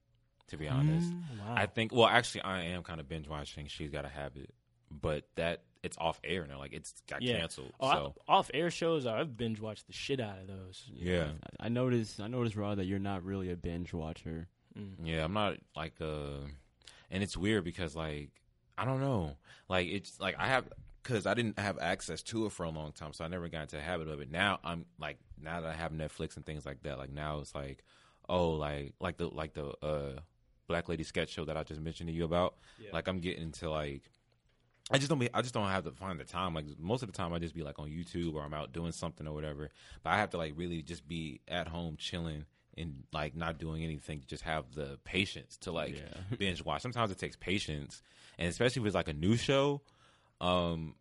to be honest. Mm, wow. I think. Well, actually, I am kind of binge watching. She's got a habit, but that it's off air now. Like it's got Yeah. canceled. Oh, so off air shows, I've binge watched the shit out of those. Yeah. I I noticed. I noticed, Rod, that you're not really a binge watcher. Mm. yeah, I'm not like uh, and it's weird because like I don't know, like it's like I have because I didn't have access to it for a long time, so I never got into the habit of it. Now I'm like now that I have Netflix and things like that, like now it's like oh like like the like the uh Black Lady sketch show that I just mentioned to you about. Yeah. Like I'm getting to like I just don't be I just don't have to find the time. Like most of the time I just be like on YouTube or I'm out doing something or whatever. But I have to like really just be at home chilling and like not doing anything to just have the patience to like Yeah. <laughs> binge watch. Sometimes it takes patience. And especially if it's like a new show, um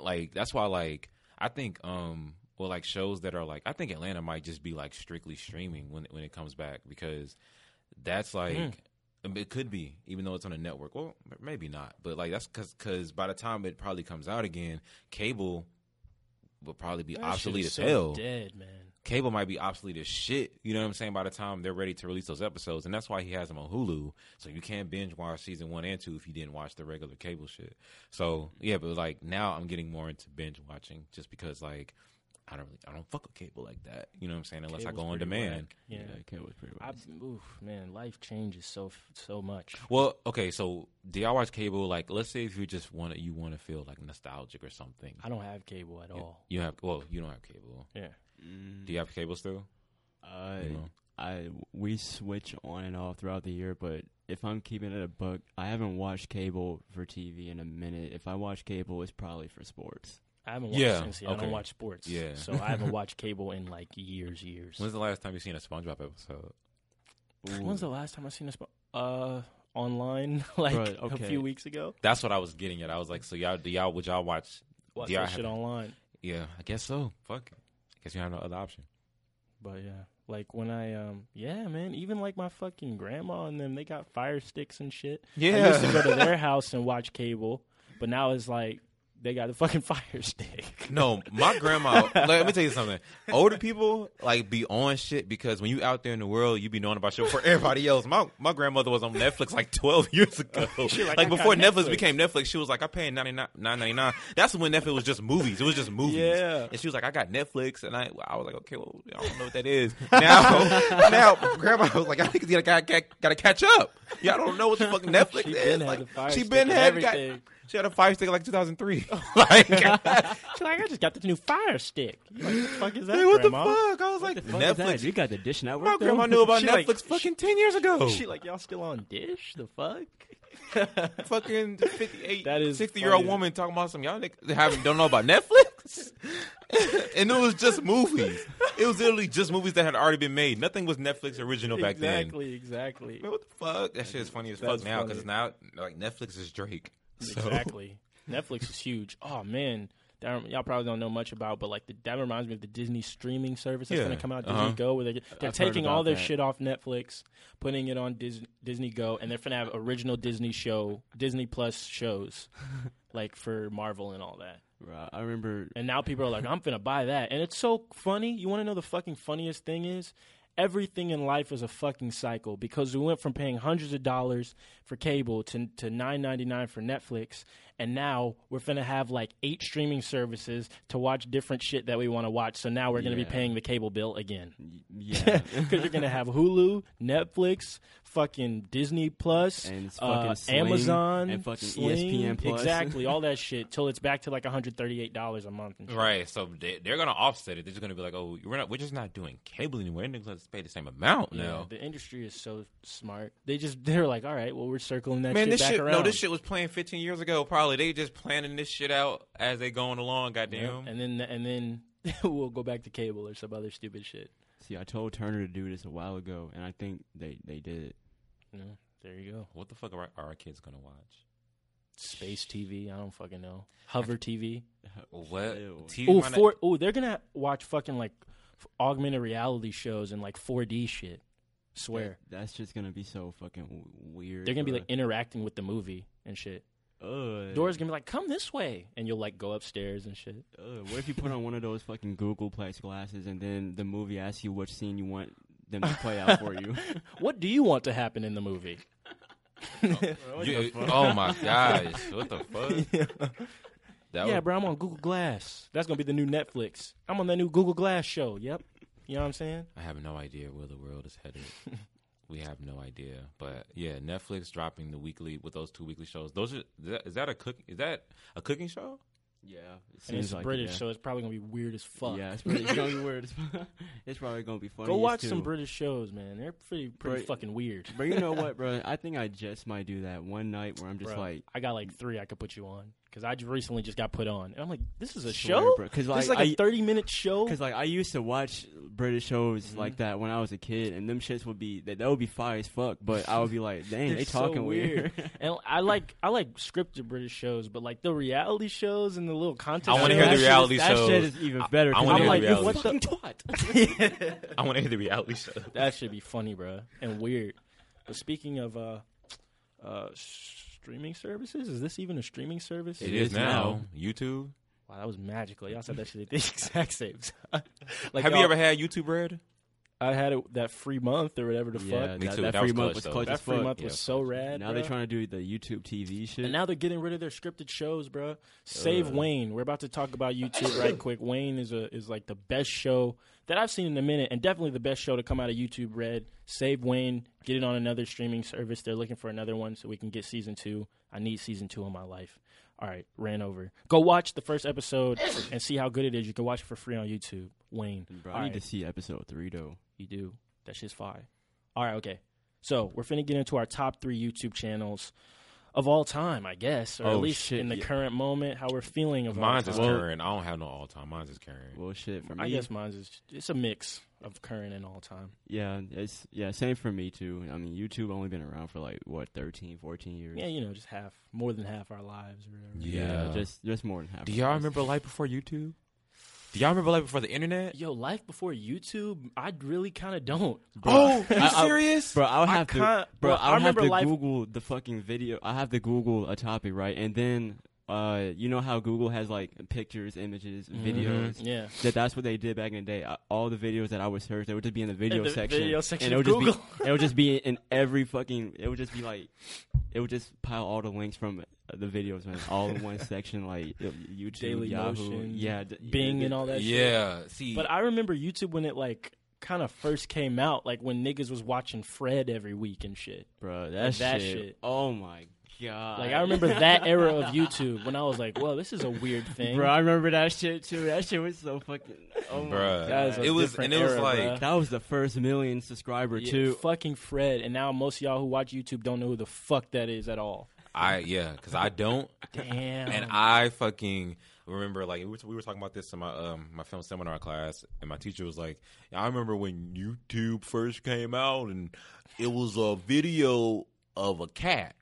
like that's why like I think um well like shows that are like I think Atlanta might just be like strictly streaming when when it comes back because that's like Mm. it could be even though it's on a network. Well, maybe not, but like that's because cause by the time it probably comes out again, cable will probably be That obsolete as so hell. Dead man. Cable might be obsolete as shit. You know what I'm saying? By the time they're ready to release those episodes, and that's why he has them on Hulu, so you can't binge watch season one and two if you didn't watch the regular cable shit. So yeah, but like now I'm getting more into binge watching just because like I don't really, I don't fuck with cable like that. You know what I'm saying? Unless I go on pretty demand. whack. Yeah. cable was pretty. I, Whack. oof, man, life changes so so much. Well, okay, so do y'all watch cable? Like, let's say if you just want to, you want to feel like nostalgic or something. I don't have cable at all. You have well, you don't have cable. Yeah. Mm, Do you have cable still? I, You know? I we switch on and off throughout the year, but if I'm keeping it a book, I haven't watched cable for TV in a minute. If I watch cable, it's probably for sports. I haven't watched Yeah, since I okay. don't watch sports. Yeah. So I haven't <laughs> watched cable in like years, years. When's the last time you seen a SpongeBob episode? When's the last time I seen a spo- uh online <laughs> like Right, a few weeks ago? That's what I was getting at. I was like, so y'all, do y'all would y'all watch? Watch Yeah, I that shit haven't. online. Yeah, I guess so. Fuck. I guess you have no other option. But yeah, like when I um yeah man, even like my fucking grandma and them, they got fire sticks and shit. Yeah, I used to go to their <laughs> house and watch cable, but now it's like they got a fucking <laughs> fire stick. No, my grandma. <laughs> let me tell you something. Older people like be on shit because when you out there in the world, you be knowing about shit for everybody else. My my grandmother was on Netflix like twelve years ago. <laughs> Like, like before Netflix Netflix." became Netflix, she was like, I paid ninety nine nine ninety nine. That's when Netflix was just movies. It was just movies. Yeah. And she was like, I got Netflix, and I I was like, okay, well, I don't know what that is. Now now grandma was like, I think you gotta, gotta, gotta catch up. Y'all don't know what the fuck Netflix She is. been Like, she been had got- everything. She had a fire stick like 2003. <laughs> like, <laughs> She's like, I just got this new fire stick. Like, what the fuck is that, Hey, what grandma? the fuck? I was like, The fuck is that? Netflix. You got the Dish Network. My though? grandma knew about <laughs> She like- Netflix fucking 10 years ago. She like, y'all still on Dish? The fuck? fucking 58, That is 60 year old woman talking about some y'all niggas haven't, don't know about Netflix? and it was just movies. it was literally just movies that had already been made. Nothing was Netflix original back then. exactly, exactly, what the fuck? That shit is funny as fuck now because now like Netflix is Drake. So- <laughs> exactly. Netflix is huge. Oh man, that, y'all probably don't know much about, but like the, that reminds me of the Disney streaming service that's Yeah. going to come out, Disney Uh-huh. Go, where they're, they're I've taking all their that. shit off Netflix, putting it on Dis- Disney Go, and they're going to have original Disney show, Disney Plus shows, <laughs> like for Marvel and all that. Right. I remember. And now people are like, I'm going to buy that. And it's so funny. You want to know the fucking funniest thing is? Everything in life is a fucking cycle because we went from paying hundreds of dollars for cable to to nine ninety nine for Netflix, and now we're gonna have like eight streaming services to watch different shit that we want to watch. So now we're gonna be paying the cable bill again <laughs> Yeah. because you're gonna have Hulu, Netflix, fucking Disney Plus, And it's uh, fucking Sling Amazon, and fucking Sling, ESPN Plus. exactly all that <laughs> shit till it's back to like 138 dollars a month. And shit. Right, so they, they're gonna offset it. They're just gonna be like, "Oh, we're not. We're just not doing cable anymore. They're gonna pay the same amount Yeah, now." the industry is so smart. They just they're like, all right, well, we're circling that Man, shit this back shit. around. No, this shit was playing 15 years ago. Probably they just planning this shit out as they going along. Yeah, Goddamn. and then and then <laughs> we'll go back to cable or some other stupid shit. See, I told Turner to do this a while ago, and I think they they did it. Yeah, there you go. what the fuck are, are our kids gonna watch? Space TV. I don't fucking know. Hover TV. <laughs> What? Ew. TV Oh, for oh, they're gonna watch fucking like f- augmented reality shows and like 4D shit. Swear, That- that's just gonna be so fucking weird. they're gonna be like interacting with the movie and shit. Ugh. Dora's gonna be like, "Come this way," and you'll like go upstairs and shit. Ugh, what if you put on one of those fucking Google Plex glasses and then the movie asks you which scene you want them to play out for you? <laughs> What do you want to happen in the movie? <laughs> You- oh my gosh! What the fuck? <laughs> That yeah, would- bro, I'm on Google Glass. That's gonna be the new Netflix. I'm on that new Google Glass show. Yep. You know what I'm saying? I have no idea where the world is headed. We have no idea, but yeah, Netflix dropping the weekly with those two weekly shows. Those are is that, is that a cook? Is that a cooking show? yeah, it And seems it's like it, British, yeah. so it's probably gonna be weird as fuck. Yeah, it's, pretty, it's gonna be weird. It's, <laughs> <laughs> it's probably gonna be funny. Go watch too. some British shows, man. They're pretty pretty Bro, fucking weird. But you know what, <laughs> bro? I think I just might do that one night where I'm just Bro, like, I got like three I could put you on because I just recently just got put on, and I'm like, this is a swear, show. bro. Because this like, is like I, a 30 minute show. Cause like I used to watch British shows Mhm. like that when I was a kid, and them shits would be that, that would be fire as fuck. But I would be like, <laughs> dang, They're they so talking weird. weird. <laughs> And I like I like scripted British shows, but like the reality shows and the little content. I wanna hear the reality is- That shit is even better. I 'cause wanna I'm hear like, the you reality fucking twat. I want to hear the reality show. That should be funny, bro, and weird. But speaking of uh, uh, streaming services, is this even a streaming service? It It is is now. YouTube. Wow, that was magical. Y'all said that shit at the <laughs> exact same time. <laughs> like, have you y'all- ever had YouTube Red? I had it that free month or whatever the yeah, fuck. Me that, too. that That free was month clutch, was though. clutch That as free fuck. month Yeah, was so rad. Now they're bruh. trying to do the YouTube TV shit. And now they're getting rid of their scripted shows, bro. Save Ugh. Wayne. We're about to talk about YouTube right <coughs> quick. Wayne is a is like the best show that I've seen in a minute, and definitely the best show to come out of YouTube Red. Save Wayne. Get it on another streaming service. They're looking for another one so we can get season two. I need season two in my life. All right, ran over. Go watch the first episode and see how good it is. You can watch it for free on YouTube. Wayne. Bro, All I need right. to see episode three though. You do. That shit's fire. All right, okay. So we're finna get into our top three YouTube channels of all time, I guess, or at Oh, least shit, in the yeah. current moment, how we're feeling of Mine's all is time. Well- current. I don't have no all time. Mine's is current. Well, shit for me. I guess mine's is it's a mix of current and all time. Yeah, it's yeah, same for me too. I mean, YouTube only been around for like what 13, 14 years. Yeah, you know, just half, more than half our lives or whatever. Yeah. just just more than half. Do y'all remember life before YouTube? Do y'all remember life before the internet? Yo, life before YouTube, oh, I really kind of don't. Oh, are you I- I- serious? Bro, I'll I have to, can't- bro. well, I I'll have remember to life- Google the fucking video. I have to Google a topic, right? And then, uh, you know how Google has like pictures, images, Mm-hmm. videos. Yeah. That that's what they did back in the day. I, all the videos that I would search, they would just be in the video the section. video section and it of would just Google. be, it would just be <laughs> in every fucking. It would just be like, it would just pile all the links from uh, the videos, man, all in one <laughs> section, like uh, YouTube, Daily Yahoo, Motion, yeah, d- Bing and all that shit. yeah. See, But I remember YouTube when it like kind of first came out, like when niggas was watching Fred every week and shit. bro. That, that shit, shit. Oh my god. Like I remember that era of YouTube when I was like, "Well, this is a weird thing." Bro, I remember that shit too. That shit was so fucking. Oh my Bruh. God. a It was- and it was era, like- bruh. That was the first million subscriber Yeah, too. fucking Fred, and now most of y'all who watch YouTube don't know who the fuck that is at all. I yeah, because I don't, Damn. and I fucking remember like we were, we were talking about this in my um my film seminar class, and my teacher was like, "I remember when YouTube first came out, and it was a video of a cat."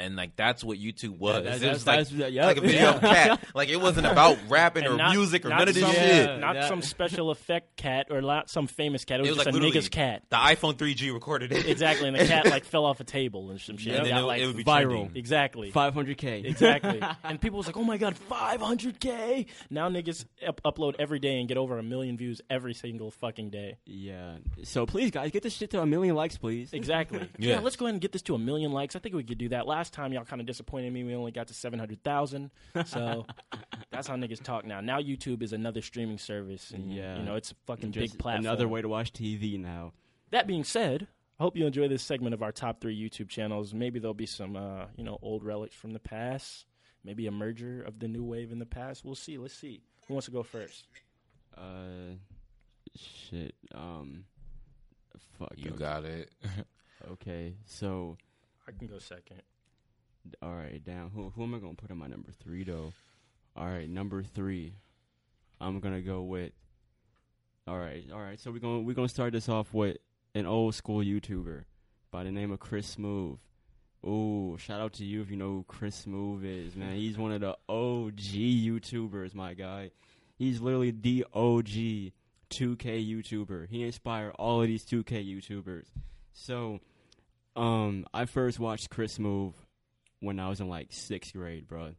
And like that's what YouTube was. that's- it was like, that's- yep. like a video of cat. <laughs> Like it wasn't about rapping or not- music or not none of this some, shit. Not That- some special effect cat or not some famous cat. It was, It was just like a nigga's cat. The iPhone 3G recorded it Exactly, and the cat <laughs> like fell off a table and some shit. and It then got, it, like, it would be viral. trending. exactly. 500k. Exactly. <laughs> and people was like, "Oh my god, 500k!" Now niggas up- upload every day and get over a million views every single fucking day. Yeah. So please, guys, get this shit to a million likes, please. Exactly. yeah. Yeah. let's go ahead and get this to a million likes. I think we could do that. Last time y'all kind of disappointed me. We only got to 700,000. So <laughs> that's how niggas talk now. Now YouTube is another streaming service and Yeah. you know, it's a fucking Just big platform. Another way to watch TV now. That being said, I hope you enjoy this segment of our top 3 YouTube channels. Maybe there'll be some uh, you know, old relics from the past, maybe a merger of the new wave in the past. We'll see. Let's see. Who wants to go first? Uh, shit. Um, fuck. You okay. got it. <laughs> Okay. So, I can go second. All right, down. Who who am I gonna put in my number three though? All right, number three. I'm gonna go with. All right, all right. So we're gonna we're gonna start this off with an old school YouTuber by the name of Chris Smoove. Ooh, shout out to you if you know who Chris Smoove is, man. He's one of the OG YouTubers, my guy. He's literally the OG 2K YouTuber. He inspired all of these 2K YouTubers. So, um, I first watched Chris Smoove when I was in like sixth grade, bro.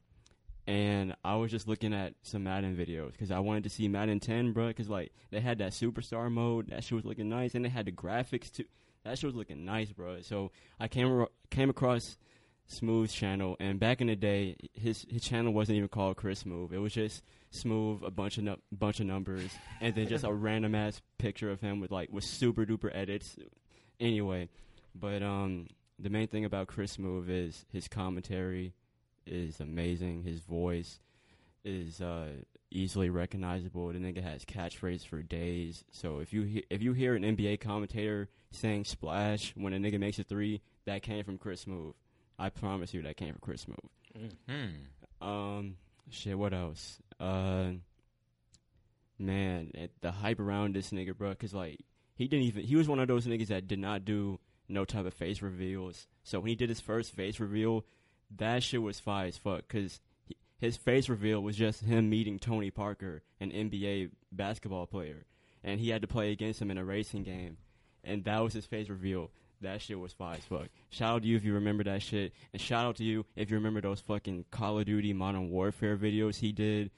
And I was just looking at some Madden videos because I wanted to see Madden 10, bro. Because like they had that superstar mode, that shit was looking nice, and they had the graphics too. That shit was looking nice, bro. So I came came across Smoove's channel, and back in the day, his his channel wasn't even called Chris Smoove. It was just Smoove, a bunch of nu- bunch of numbers, and then just a <laughs> random ass picture of him with like with super duper edits. Anyway, but um, the main thing about Chris Smoove is his commentary is amazing. His voice is uh, easily recognizable. The nigga has catchphrases for days. So if you he- if you hear an NBA commentator saying "splash" when a nigga makes a three, that came from Chris Smoove. I promise you, that came from Chris Smoove. Hmm. Um, shit. What else? Uh, man, it, the hype around this nigga, bro. Cause like he didn't even. He was one of those niggas that did not do no type of face reveals. So when he did his first face reveal, that shit was fire as fuck. Cause he, his face reveal was just him meeting Tony Parker, an NBA basketball player, and he had to play against him in a racing game, and that was his face reveal. That shit was fire as fuck. Shout out to you if you remember that shit, and shout out to you if you remember those fucking Call of Duty Modern Warfare videos he did.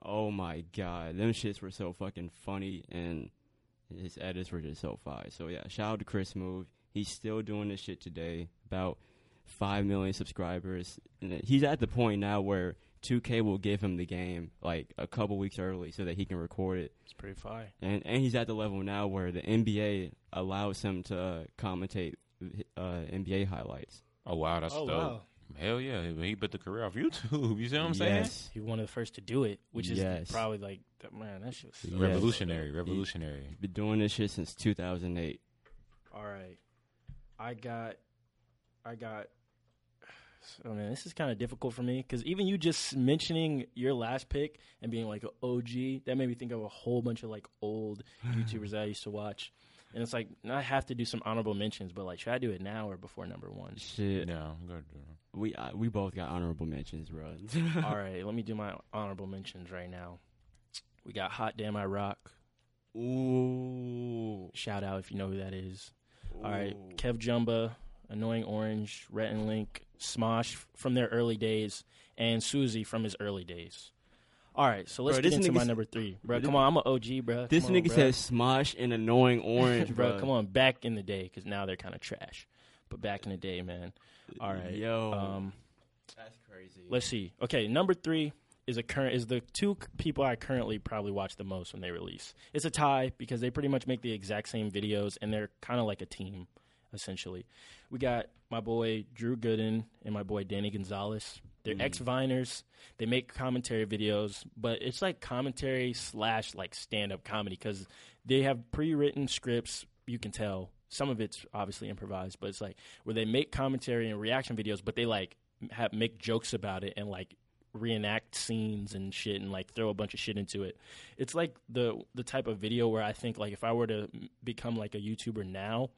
Oh my god, them shits were so fucking funny, and his edits were just so fire. So yeah, shout out to Chris Smoove. He's still doing this shit today. About five million subscribers. And he's at the point now where 2K will give him the game like a couple weeks early so that he can record it. It's pretty fire. And and he's at the level now where the NBA allows him to uh, commentate uh, NBA highlights. Oh wow, that's Oh, dope. wow. Hell yeah, he he put the career off YouTube. <laughs> You see what I'm saying? Yes. He was one of the first to do it, which is Yes. probably like, man, that shit was so Yes. Revolutionary, revolutionary. Been doing this shit since 2008. All right. I got, I got. Oh man, this is kind of difficult for me because even you just mentioning your last pick and being like an OG, that made me think of a whole bunch of like old <laughs> YouTubers that I used to watch. And it's like I have to do some honorable mentions, but like, should I do it now or before number one? Shit, no, I'm gonna do it. we uh, we both got honorable mentions, bro. <laughs> All right, let me do my honorable mentions right now. We got Hot Damn I Rock. Ooh. Shout out if you know who that is. All right, Kev Jumba, Annoying Orange, Rhett and Link, Smosh from their early days, and Susie from his early days. All right, so let's Bro, get this into my number three, bro. this- Come on, I'm an OG, bro. This Come on, nigga bro. says Smosh and annoying <laughs> orange, bro. bro. Come on, back in the day, because now they're kind of trash. But back in the day, man. All right, Yo. Um, That's crazy. let's see. Okay, number three is a current is the two people I currently probably watch the most when they release. It's a tie because they pretty much make the exact same videos and they're kind of like a team, essentially. We got my boy Drew Gooden and my boy Danny Gonzalez. They're Mm. ex Viners. They make commentary videos, but it's like commentary slash like stand up comedy because they have pre written scripts. You can tell some of it's obviously improvised, but it's like where they make commentary and reaction videos, but they like have make jokes about it and like reenact scenes and shit and like throw a bunch of shit into it. It's like the the type of video where I think like if I were to become like a YouTuber now,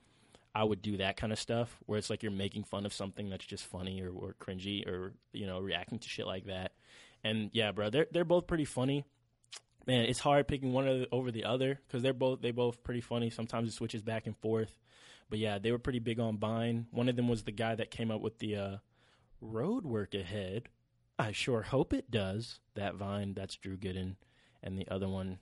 I would do that kind of stuff where it's like you're making fun of something that's just funny or, or cringy or you know reacting to shit like that. And yeah, bro, they're they're both pretty funny. Man, it's hard picking one over the other because they're both they both pretty funny. Sometimes it switches back and forth. But yeah, they were pretty big on Vine. One of them was the guy that came up with the uh, road work ahead. I sure hope it does. That Vine, that's Drew Gooden, and the other one,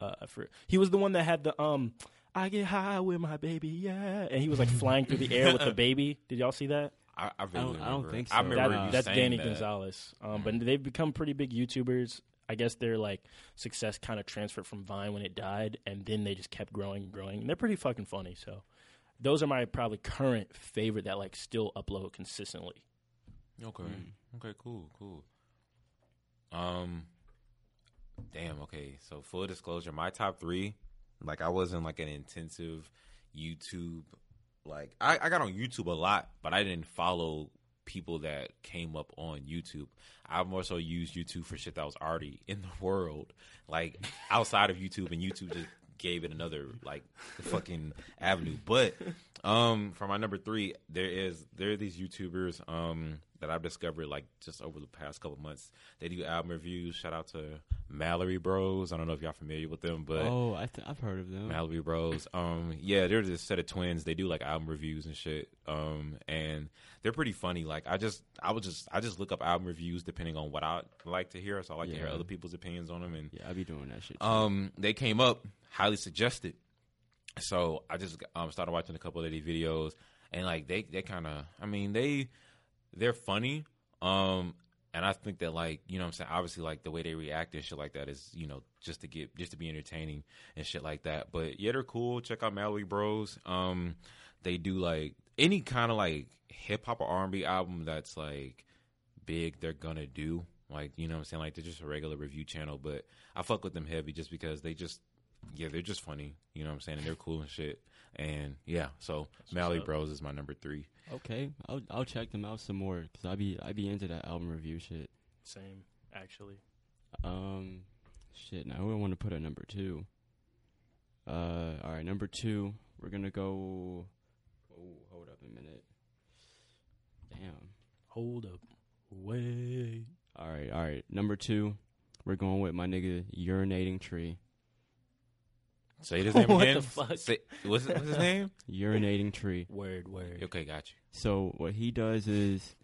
uh, for he was the one that had the um, I get high with my baby, yeah, and he was like flying through the air with the <laughs> baby. Did y'all see that? I, I, really I don't- I don't remember it. think I so. remember That- you that's Danny that. Gonzalez. Um, but they've become pretty big YouTubers. I guess their like success kind of transferred from Vine when it died, and then they just kept growing and growing. And they're pretty fucking funny. So those are my probably current favorite that like still upload consistently. Okay. Mm. Okay. Cool. Cool. Um. Damn. Okay. So full disclosure, my top three, like I wasn't like an intensive YouTube. Like I, I got on YouTube a lot, but I didn't follow people that came up on YouTube. I more so used YouTube for shit that was already in the world, like <laughs> outside of YouTube, and YouTube just gave it another like fucking avenue. But um, for my number three, there is there are these YouTubers um that I've discovered like just over the past couple months. They do album reviews. Shout out to Mallory Bros. I don't know if y'all familiar with them, but oh, I th- I've heard of them. Mallory Bros. Um, yeah, they're this set of twins. They do like album reviews and shit. Um, and they're pretty funny. Like I just, I would just, I just look up album reviews depending on what I like to hear. So I like to hear other people's opinions on them. And yeah, I'll be doing that shit. too. um, they came up highly suggested. So I just um started watching a couple of their videos, and like they they kind of, I mean they they're funny. Um, and I think that like you know what I'm saying obviously like the way they react and shit like that is you know just to get just to be entertaining and shit like that. But yeah, they're cool. Check out Mallory Bros. Um, they do like any kind of like hip hop or R&B album that's like big. They're gonna do like you know what I'm saying like they're just a regular review channel. But I fuck with them heavy just because they just yeah they're just funny. You know what I'm saying and they're cool and shit. And yeah, so Mallory. Bros is my number three. Okay, I'll I'll check them out some more because I be I be into that album review shit. Same, actually. Um, shit. Now who I want to put at number two? Uh, all right, number two. We're gonna go. Oh, hold up a minute. Damn. Hold up, wait. All right, all right. Number two. We're going with my nigga urinating tree. Say his name <laughs> What the fuck? Say, what's, what's his name? <laughs> Urinating tree. Word, word. Okay, got you. So what he does is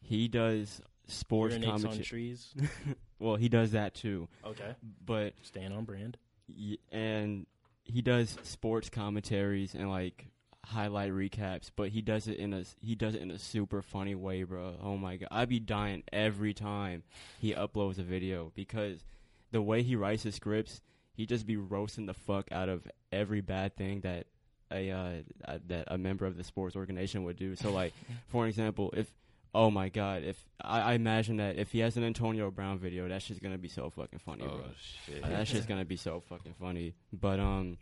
he does sports Urinates on trees. <laughs> Well, he does that too, Okay, but staying on brand. y- and he does sports commentaries and like highlight recaps, but he does it in a he does it in a super funny way, bro. Oh my god, I'd be dying every time he uploads a video because the way he writes his scripts, he just be roasting the fuck out of every bad thing that a uh, uh, that a member of the sports organization would do. So like, <laughs> for example, if oh my god, if I, I imagine that if he has an Antonio Brown video, that shit's gonna be so fucking funny, bro. Oh shit. Uh, that shit's gonna be so fucking funny. But um,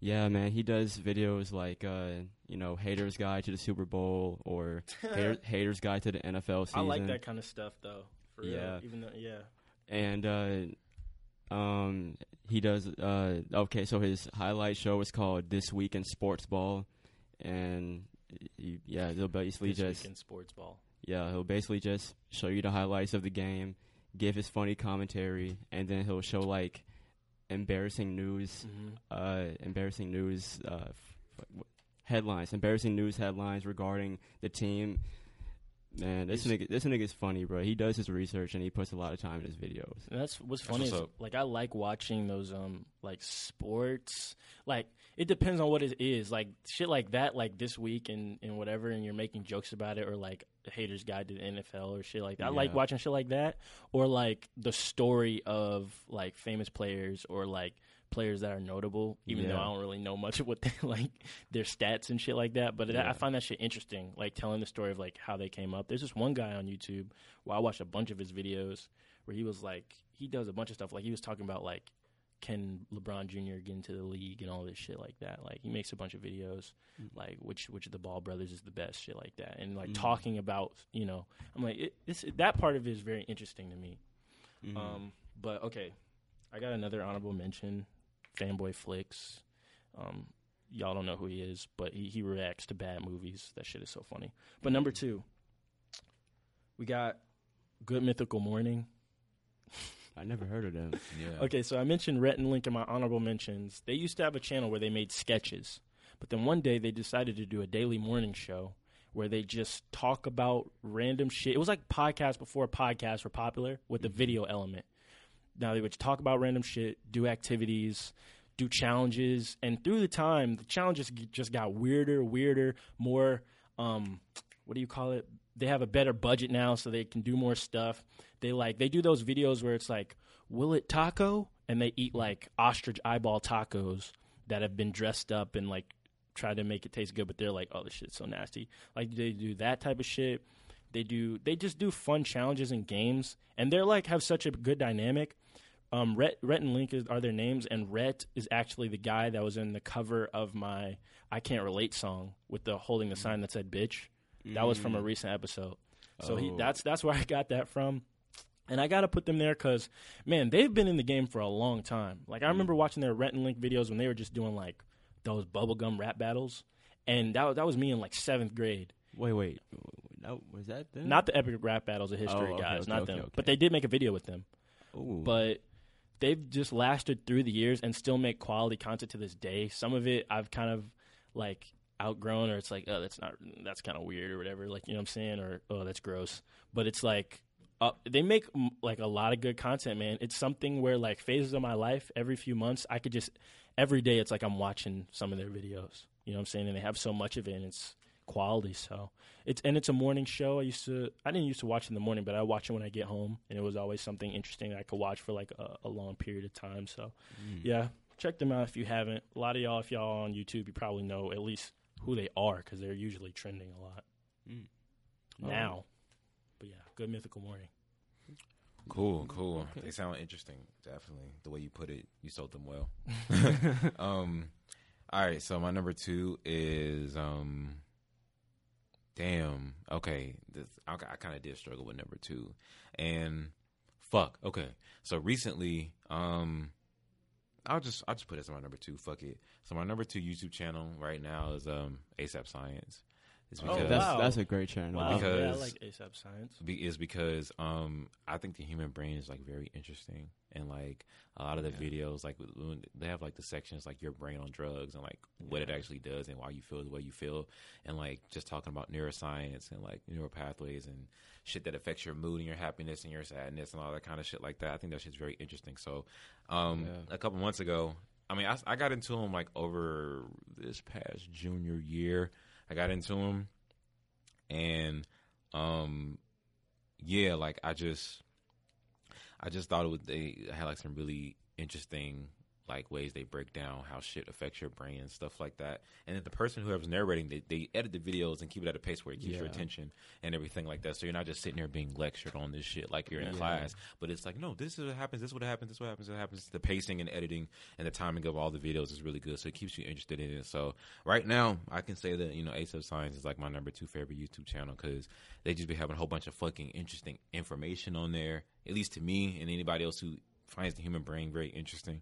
yeah, man, he does videos like uh, you know, haters guide to the Super Bowl or <laughs> hater, haters guide to the NFL season. I like that kind of stuff though. For real. Yeah. Even though, yeah. And uh, um, he does uh, okay. So his highlight show is called This Week in Sports Ball, and he, yeah, they'll basically This just week in sports ball. yeah, he'll basically just show you the highlights of the game, give his funny commentary, and then he'll show like embarrassing news, Mm-hmm. uh, embarrassing news uh, f- f- headlines, embarrassing news headlines regarding the team. Man, this He's- nigga, this nigga's funny, bro. He does his research and he puts a lot of time in his videos. And that's what's That's funny what's is up. like I like watching those um like sports like it depends on what it is like shit like that like this week and and whatever and you're making jokes about it or like haters guide to the NFL or shit like that. I like watching shit like that or like the story of like famous players or like players that are notable even though I don't really know much of what they <laughs> like their stats and shit like that but Yeah. I find that shit interesting like telling the story of like how they came up. There's this one guy on YouTube where I watched a bunch of his videos where he was like he does a bunch of stuff like he was talking about like can LeBron Jr. get into the league and all this shit like that. Like he makes a bunch of videos, Mm. like which which of the Ball brothers is the best, shit like that, and like Mm. talking about you know, I'm like it, it's, that part of it is very interesting to me. Mhm. Um, but okay, I got another honorable mention, Fanboy Flicks. Um, y'all don't know who he is, but he, he reacts to bad movies. That shit is so funny. But number two, we got Good Mythical Morning. I never heard of them. <laughs> Yeah. Okay, so I mentioned Rhett and Link in my honorable mentions. They used to have a channel where they made sketches, but then one day they decided to do a daily morning show where they just talk about random shit. It was like podcasts before podcasts were popular with the video element. Now they would talk about random shit, do activities, do challenges, and through the time, the challenges just got weirder, weirder, more. Um, what do you call it? They have a better budget now, so they can do more stuff. They like they do those videos where it's like, will it taco? And they eat like ostrich eyeball tacos that have been dressed up and like try to make it taste good, but they're like, oh, this shit's so nasty. Like they do that type of shit. They do they just do fun challenges and games, and they're like have such a good dynamic. Um, Rhett, Rhett and Link is, are their names, and Rhett is actually the guy that was in the cover of my "I Can't Relate" song with the holding the mm. sign that said "bitch." That was from a mm. recent episode. So he Oh. that's that's where I got that from. And I got to put them there because, man, they've been in the game for a long time. Like, I mm. remember watching their Rhett and Link videos when they were just doing, like, those bubblegum rap battles. And that, was- that was me in, like, seventh grade. Wait, wait. Was that them? Not the epic rap battles of history Oh, okay, guys, okay, not okay, them. But they did make a video with them. Ooh. But they've just lasted through the years and still make quality content to this day. Some of it I've kind of, like, outgrown or it's like, oh, that's not, that's kind of weird or whatever. Like, you know what I'm saying? Or, oh, that's gross. But it's like, uh, they make like a lot of good content, man. It's something where like phases of my life every few months, I could just every day it's like I'm watching some of their videos. You know what I'm saying? And they have so much of it, and it's quality. So it's and it's a morning show. I used to I didn't used to watch in the morning, but I watch it when I get home, and it was always something interesting that I could watch for like a, a long period of time. So Mm. yeah, check them out if you haven't. A lot of y'all, if y'all are on YouTube, you probably know at least who they are because they're usually trending a lot Mm. now. But yeah, good mythical morning. Cool, cool. Okay. They sound interesting. Definitely, the way you put it, you sold them well. <laughs> <laughs> um, all right. So my number two is um, damn. Okay, this, I, I kind of did struggle with number two, and fuck. Okay, so recently, um, I'll just I'll just put it as my number two. Fuck it. So my number two YouTube channel right now is um ASAP Science. It's Oh, that's wow. that's a great channel. Wow, yeah, I like ASAP Science. be, is because um I think the human brain is like very interesting and like a lot of the Yeah. videos like when they have like the sections like your brain on drugs and like what it actually does and why you feel the way you feel and like just talking about neuroscience and like neural pathways and shit that affects your mood and your happiness and your sadness and all that kind of shit like that. I think that shit's very interesting. So um Yeah. a couple months ago, I mean I, I got into them like over this past junior year. I got into them and um yeah like i just i just thought it would they had like some really interesting like ways they break down how shit affects your brain and stuff like that. And then the person whoever's narrating they, they edit the videos and keep it at a pace where it keeps your attention and everything like that. So you're not just sitting there being lectured on this shit like you're in Yeah. class. But it's like no this is what happens this is what happens this is what happens this happens. The pacing and editing and the timing of all the videos is really good. So it keeps you interested in it. So right now i can say that you know ASAP Science is like my number two favorite youtube channel because they just be having a whole bunch of fucking interesting information on there at least to me and anybody else who finds the human brain very interesting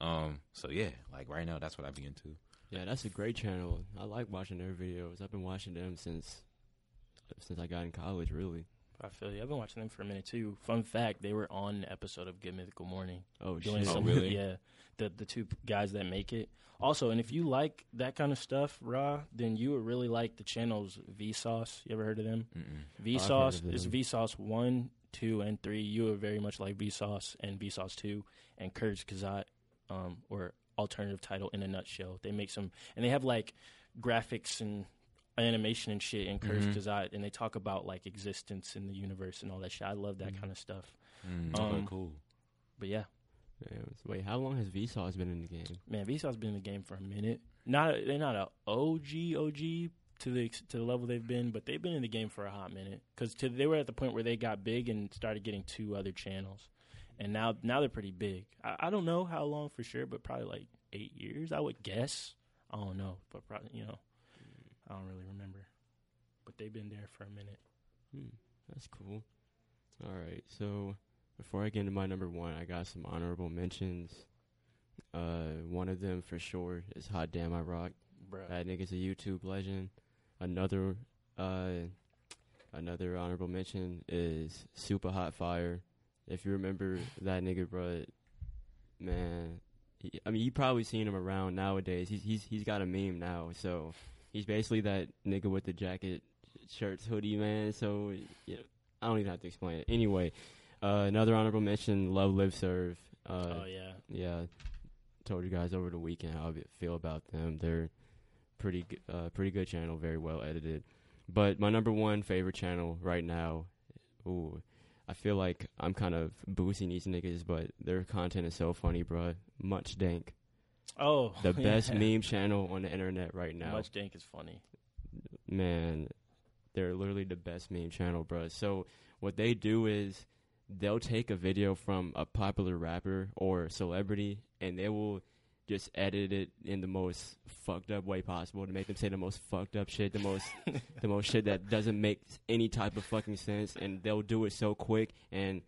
um so yeah like right now that's what i be into Yeah, that's a great channel. I like watching their videos. I've been watching them since since I got in college. Really. I feel you. I've been watching them for a minute too. Fun fact: they were on an episode of Good Mythical Morning. Oh doing shit. Oh, really? <laughs> Yeah, the the two guys that make it. Also, and if you like that kind of stuff, raw, then you would really like the channels Vsauce. You ever heard of them? Mm-mm. Vsauce of is. Vsauce one, two, and three. You would very much like Vsauce and Vsauce two and Kurzgesagt, um, or alternative title in a nutshell. They make some, and they have like graphics and animation and shit in Courage Mhm. Kazat, and they talk about like existence in the universe and all that shit. I love that Mhm. kind of stuff. Mm, Um, cool But yeah, Yeah, wait, how long has Vsauce been in the game? man, Vsauce's been in the game for a minute. Not they're not a OG OG to the to the level they've been, but they've been in the game for a hot minute because they were at the point where they got big and started getting two other channels, and now now they're pretty big. I, I don't know how long for sure, but probably like eight years, I would guess. I don't know, but probably you know, I don't really remember. But they've been there for a minute. Hmm, that's cool. All right, so before I get into my number one, I got some honorable mentions. Uh, one of them for sure is Hot Damn I Rock. Bruh. That nigga's a YouTube legend. Another, uh, another honorable mention is Super Hot Fire. If you remember that nigga, bruh, man, he, I mean, you probably seen him around nowadays. He's he's he's got a meme now, so he's basically that nigga with the jacket, shirts, hoodie, man. So you know, I don't even have to explain it. Anyway, uh, another honorable mention: Love, Live, Serve. Uh, oh yeah, yeah, told you guys over the weekend how I feel about them. They're pretty, uh, pretty good channel, very well edited. But my number one favorite channel right now, ooh, I feel like I'm kind of boosting these niggas, but their content is so funny, bro. Much Dank, oh the <laughs> best meme channel on the internet right now. Much dank is funny. man, they're literally the best meme channel, bro. So what they do is they'll take a video from a popular rapper or celebrity, and they will just edit it in the most fucked up way possible to make them say the most fucked up shit, the most <laughs> the most shit that doesn't make any type of fucking sense, and they'll do it so quick and.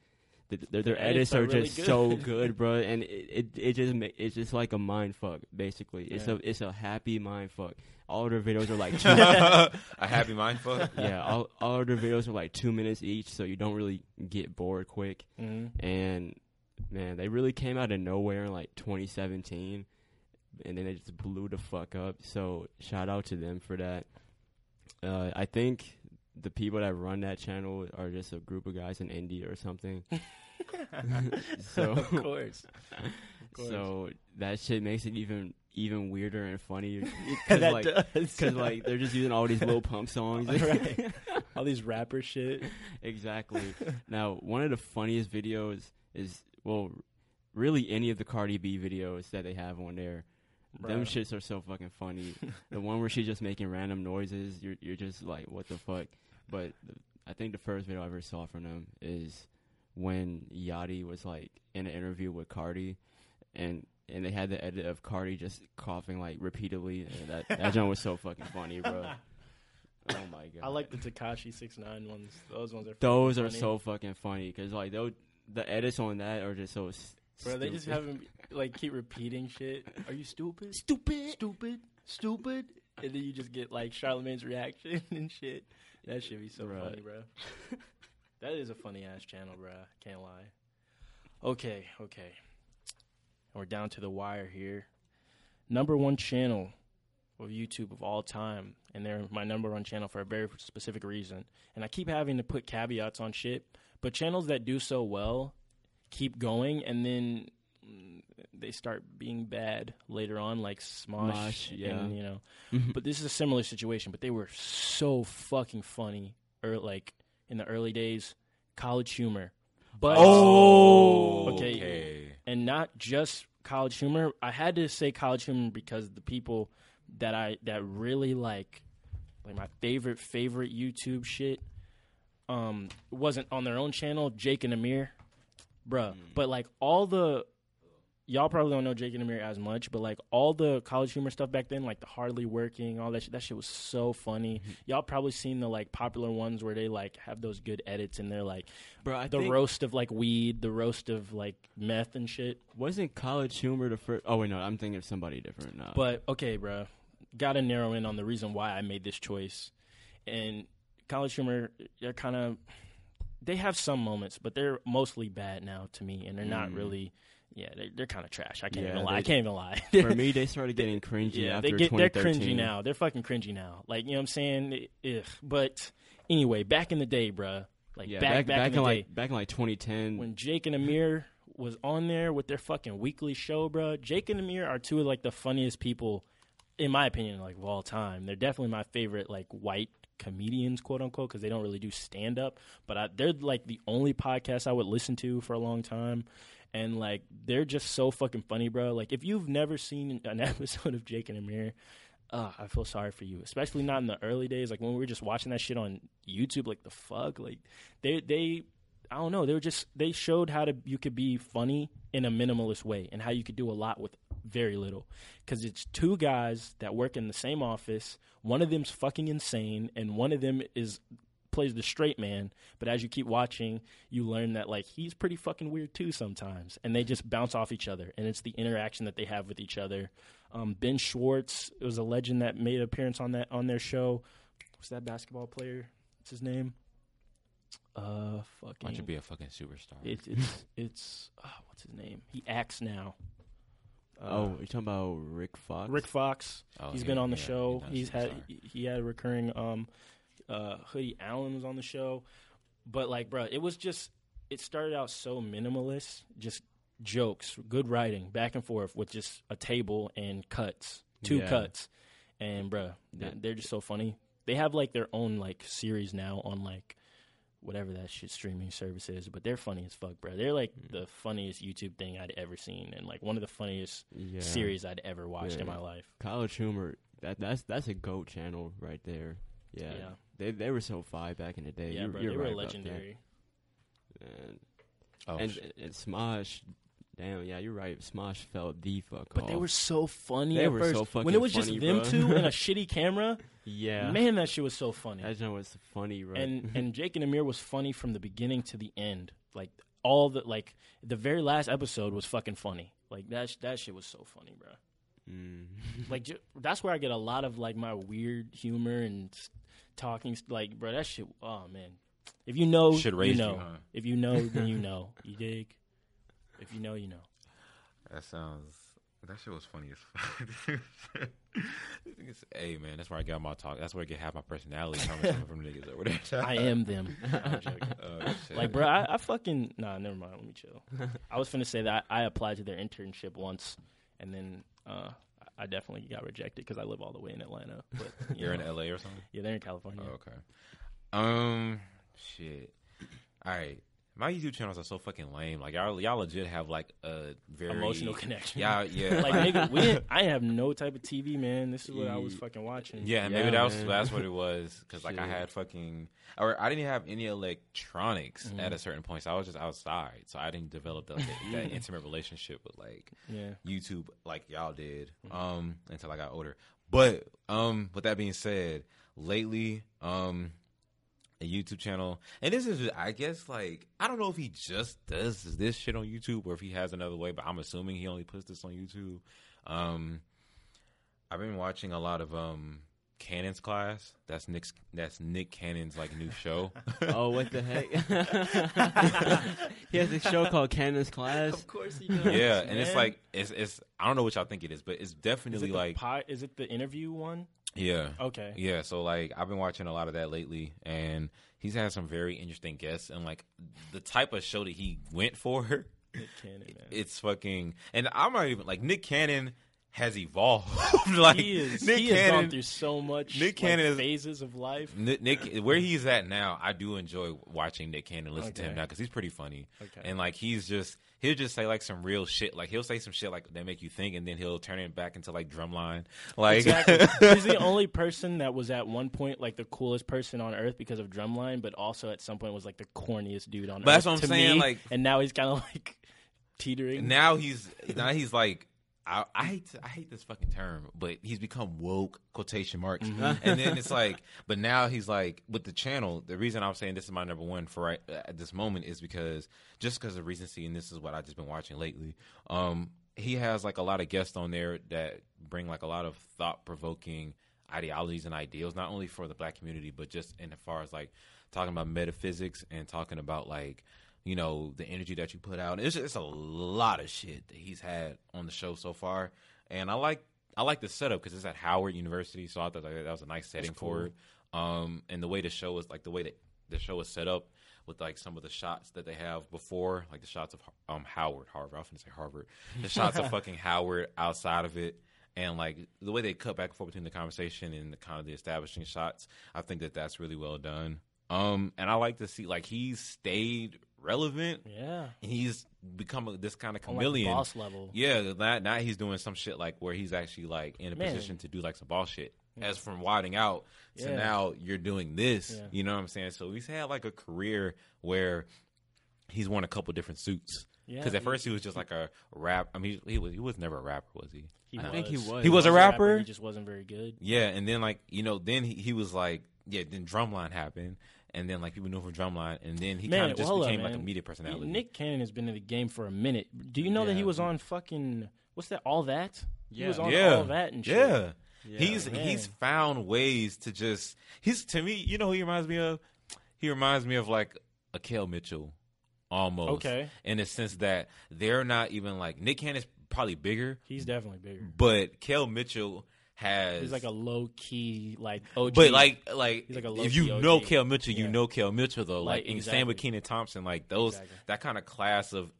th- Their, their edits edits are are really just good. so <laughs> good, bro, and it, it it just it's just like a mind fuck. Basically, it's Yeah. a it's a happy mind fuck. All their videos are like <laughs> two a happy mind fuck. yeah, all all of their videos are like two minutes each, so you don't really get bored quick. hmm And man, they really came out of nowhere in like 2017, and then they just blew the fuck up. So shout out to them for that. Uh, I think the people that run that channel are just a group of guys in India or something. <laughs> <laughs> So- of course, course. <laughs> So that shit makes it even even weirder and funnier. Cause that like, does. cause like they're just using all these little pump songs. Right. all these rapper shit. exactly. now, one of the funniest videos is well, really any of the Cardi B videos that they have on there. Them shits are so fucking funny. the one where she's just making random noises, you're you're just like, what the fuck? But the, I think the first video I ever saw from them is when Yachty was like in an interview with Cardi, and and they had the edit of Cardi just coughing like repeatedly. And that that joint was so fucking funny, bro. <laughs> Oh my god! I like the Tekashi six nine ones. Those ones are. Those are funny. so fucking funny because like those the edits on that are just so. s- Bro, they just stupid. have him like keep repeating shit. Are you stupid? Stupid. Stupid. Stupid. And then you just get like Charlemagne's reaction <laughs> and shit. That should be so Right. funny, bro. <laughs> that is a funny ass channel, bro. Can't lie. Okay, okay. We're down to the wire here. Number one channel of YouTube of all time, and they're my number one channel for a very specific reason. And I keep having to put caveats on shit, but channels that do so well keep going, and then they start being bad later on, like Smosh, Mosh, yeah. and you know. Mm-hmm. But this is a similar situation. But they were so fucking funny, or like in the early days, College Humor. But Oh, Okay. okay. and not just college humor. I had to say college humor because the people that I that really like, like my favorite favorite YouTube shit, um, wasn't on their own channel. Jake and Amir, bruh. But like all the. Y'all probably don't know Jake and Amir as much, but like all the college humor stuff back then, like the hardly working, all that shit, that shit was so funny. Y'all probably seen the like popular ones where they like have those good edits and they're like Bro, I the roast of like weed, the roast of like meth and shit. wasn't College Humor the first. Oh wait, no, I'm thinking of somebody different now. But okay, bro, got to narrow in on the reason why I made this choice. And College Humor, they're kind of they have some moments, but they're mostly bad now to me, and they're not Mm. really. Yeah, they're, they're kind of trash. I can't Yeah, even lie. I can't even lie. for <laughs> me, they started getting cringy yeah, after they get they're cringy now. They're fucking cringy now. Like you know what I'm saying? Ugh. But anyway, back in the day, bruh. Like Yeah, back, back, in, the day, like back in like 2010. when Jake and Amir was on there with their fucking weekly show, bro. Jake and Amir are two of like the funniest people, in my opinion, like of all time. They're definitely my favorite like white comedians, quote unquote, because they don't really do stand up. But I, they're like the only podcast I would listen to for a long time. And like they're just so fucking funny, bro. Like if you've never seen an <laughs> episode of Jake and Amir, uh, I feel sorry for you, especially not in the early days. Like when we were just watching that shit on YouTube, like the fuck, like they they I don't know. They were just they showed how to you could be funny in a minimalist way and how you could do a lot with very little. Because it's two guys that work in the same office. One of them's fucking insane, and one of them is plays the straight man. But as you keep watching, you learn that like he's pretty fucking weird too sometimes, and they just bounce off each other. And it's the interaction that they have with each other. Um, ben Schwartz was a legend that made an appearance on that on their show. Was that basketball player? What's his name? Uh, fucking. Why don't you be a fucking superstar? It, it's it's uh, what's his name? He acts now. Uh, oh, you're talking about Rick Fox? Rick Fox. Oh, He's yeah, been on the yeah, show. he He's had he, he had a recurring um uh Hoodie Allen was on the show. But like bro, it was just it started out so minimalist, just jokes, good writing, back and forth with just a table and cuts, two Yeah. cuts. And bro, Yeah. they're just so funny. They have like their own like series now on like whatever that shit streaming service is, but they're funny as fuck, bro. They're like Mm. the funniest YouTube thing I'd ever seen and like one of the funniest Yeah. series I'd ever watched in my life. College Humor. That that's that's a goat channel right there. Yeah. Yeah. They they were so fire back in the day. Yeah, You're, bro, you're they right were legendary. And Oh, and, sh- and Smosh, damn, yeah, you're right. Smosh felt the fuck But off. they were so funny They at were first. so fucking when it was funny, just them bro. two and a <laughs> shitty camera, yeah, man, that shit was so funny. That joint was funny, right? And <laughs> and Jake and Amir was funny from the beginning to the end. Like all the like the very last episode was fucking funny. Like that sh- that shit was so funny, bro. mm. Like ju- that's where I get a lot of like my weird humor and s- talking. s- Like, bro, that shit. Oh man, if you know, Should you raise you, know. huh? If you know, then you <laughs> know. You dig? If you know, you know. That sounds. That shit was funny as fuck. <laughs> hey man, that's where I got my talk. That's where I get half my personality coming from, niggas over there. I am them. <laughs> Oh. Like, bro, I, I fucking nah. Never mind. Let me chill. I was finna say that I applied to their internship once, and then uh, I definitely got rejected because I live all the way in Atlanta. But you You're in. LA or something. Yeah, they're in California. Oh, okay. Um, shit. All right. My YouTube channels are so fucking lame. Like y'all, y'all legit have like a very Emotional connection. Yeah, <laughs> yeah. like <laughs> nigga, we didn't, I have no type of TV, man. This is what I was fucking watching. Yeah, Yeah, maybe that was man. that's what it was because like I had fucking or I didn't have any electronics Mhm. at a certain point, so I was just outside, so I didn't develop that, that <laughs> intimate relationship with like yeah. YouTube like y'all did Mm-hmm. um until I got older. But um with that being said, lately um a YouTube channel and this is I guess like I don't know if he just does this shit on YouTube or if he has another way, but I'm assuming he only puts this on YouTube. Um I've been watching a lot of um Cannon's class. That's Nick's that's Nick Cannon's like new show. <laughs> oh, what the heck? <laughs> he has a show called Cannon's Class. Of course he does. yeah, and it's like it's it's I don't know what y'all think it is, but it's is definitely it the like pi- is it the interview one? Yeah. Okay. Yeah, so like I've been watching a lot of that lately, and he's had some very interesting guests, and like the type of show that he went for, Nick Cannon, <laughs> man. it's fucking. And I'm not even like Nick Cannon has evolved. <laughs> like he is. Nick he has Cannon, gone through so much. Nick like, is- phases of life. Nick, Nick, where he's at now, I do enjoy watching Nick Cannon listen to him now because he's pretty funny, Okay. and like he's just he'll just say like some real shit, like he'll say some shit like that make you think, and then he'll turn it back into like drumline, like Exactly. <laughs> He's the only person that was at one point like the coolest person on earth because of drumline, but also at some point was like the corniest dude on But earth. that's what I'm to saying, me. like- and now he's kind of like teetering. now he's now he's like I, I hate to, I hate this fucking term, but he's become woke quotation marks, Mm-hmm. and then it's <laughs> like, but now he's like with the channel. The reason I'm saying this is my number one for right at this moment is because just because of recency, and this is what I've just been watching lately. Um, he has like a lot of guests on there that bring like a lot of thought provoking ideologies and ideals, not only for the black community, but just in as far as like talking about metaphysics and talking about like you know the energy that you put out. It's it's a lot of shit that he's had on the show so far, and I like I like the setup because it's at Howard University, so I thought that, that was a nice setting for it. Um, and the way the show is like the way that the show is set up with like some of the shots that they have before, like the shots of um Howard, Harvard. I to say Harvard. The shots of <laughs> fucking Howard outside of it. And like the way they cut back and forth between the conversation and the kind of the establishing shots, I think that that's really well done. Um, and I like to see like he's stayed relevant. yeah, And he's become a, this kind of on like chameleon. boss level. Yeah, now, now he's doing some shit like where he's actually like in a Man. position to do like some boss shit. As from widening out to Yeah. now you're doing this. Yeah. You know what I'm saying? So he's had like a career where he's worn a couple different suits. Yeah, Because at he- first he was just like a rap. I mean, he was he was never a rapper, was he? He I think he was. He was a rapper? He just wasn't very good. Yeah, and then like you know, then he, he was like, yeah, then Drumline happened, and then like people knew him from Drumline, and then he kind of just well, hold up, became like a media personality. Nick Cannon has been in the game for a minute. Do you know that he Yeah. was on fucking what's that? All that. He Yeah. was on yeah, all that and shit. yeah. Yeah. he's Man. he's found ways to just he's to me. You know, who he reminds me of. He reminds me of like a Kel Mitchell, almost. Okay. in the sense that they're not even like Nick Cannon's probably bigger, He's definitely bigger. but Kel Mitchell has He's like a low key like OG. But like, like, He's like a if you OG. know Kel Mitchell, you Yeah. know Kel Mitchell though. Like, Like, and same with. Kenan Thompson, like those Exactly. that kind of class of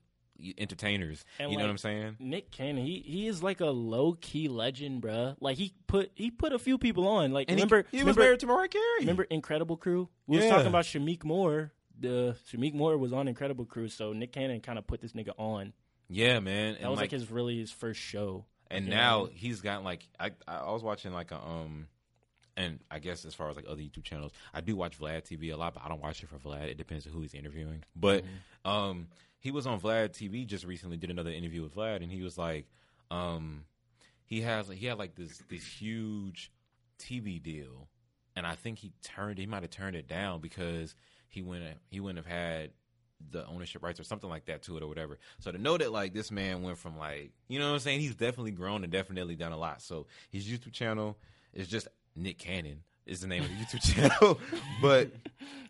entertainers. And you know what I'm saying? Nick Cannon, he he is like a low key legend, bruh. Like he put he put a few people on. Like And he- remember he, was remember, married to Mariah Carey. remember Incredible Crew? We was talking about Shameik Moore. The Shameik Moore was on Incredible Crew, so Nick Cannon kind of put this nigga on. Yeah, man. That And was like, like, his really his first show. And you now he's gotten like I I was watching like a um. And I guess as far as like other YouTube channels, I do watch Vlad TV a lot, but I don't watch it for Vlad. It depends on who he's interviewing. But Mm-hmm. um, he was on Vlad TV just recently. Did another interview with Vlad, and he was like, um, he has he had like this this huge TV deal, and I think he turned he might have turned it down because he wouldn't he wouldn't have had the ownership rights or something like that to it or whatever. So to know that like this man went from like you know what I'm saying, he's definitely grown and definitely done a lot. So his YouTube channel is just Nick Cannon is the name of the YouTube <laughs> channel, <laughs> but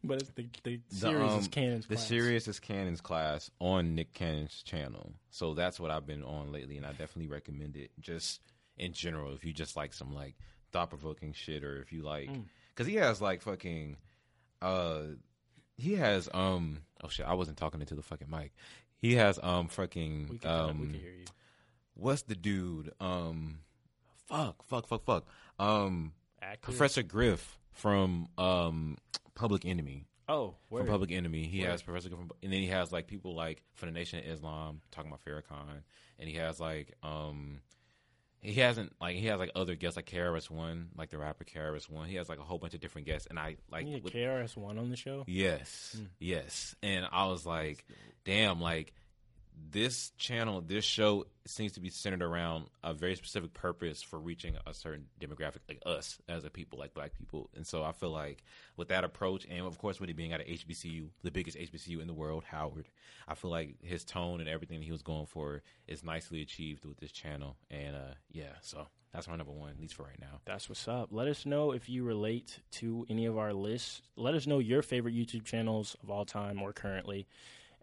But it's the the the, series um, is Cannon's the class. series is Cannon's class on Nick Cannon's channel. So that's what I've been on lately, and I definitely recommend it. Just in general, if you just like some like thought provoking shit, or if you like, Mm. because he has like fucking, uh, he has um oh shit, I wasn't talking into the fucking mic. He has um fucking We can, we um can hear you. what's the dude um fuck fuck fuck fuck um? Professor Griff from um Public Enemy Oh, word. from Public Enemy. He Word. has Professor Griff from, and then he has like people like from the Nation of Islam talking about Farrakhan, and he has like um he hasn't like he has like other guests like KRS One, like the rapper KRS One. He has like a whole bunch of different guests, and I like KRS One on the show. Yes, Mm. yes. And I was like, damn, like this channel, this show seems to be centered around a very specific purpose for reaching a certain demographic, like us as a people, like black people. And so I feel like with that approach, and of course with it being at HBCU, the biggest HBCU in the world, Howard, I feel like his tone and everything he was going for is nicely achieved with this channel. And uh yeah, so that's my number one, at least for right now. That's what's up. Let us know if you relate to any of our lists. Let us know your favorite YouTube channels of all time or currently.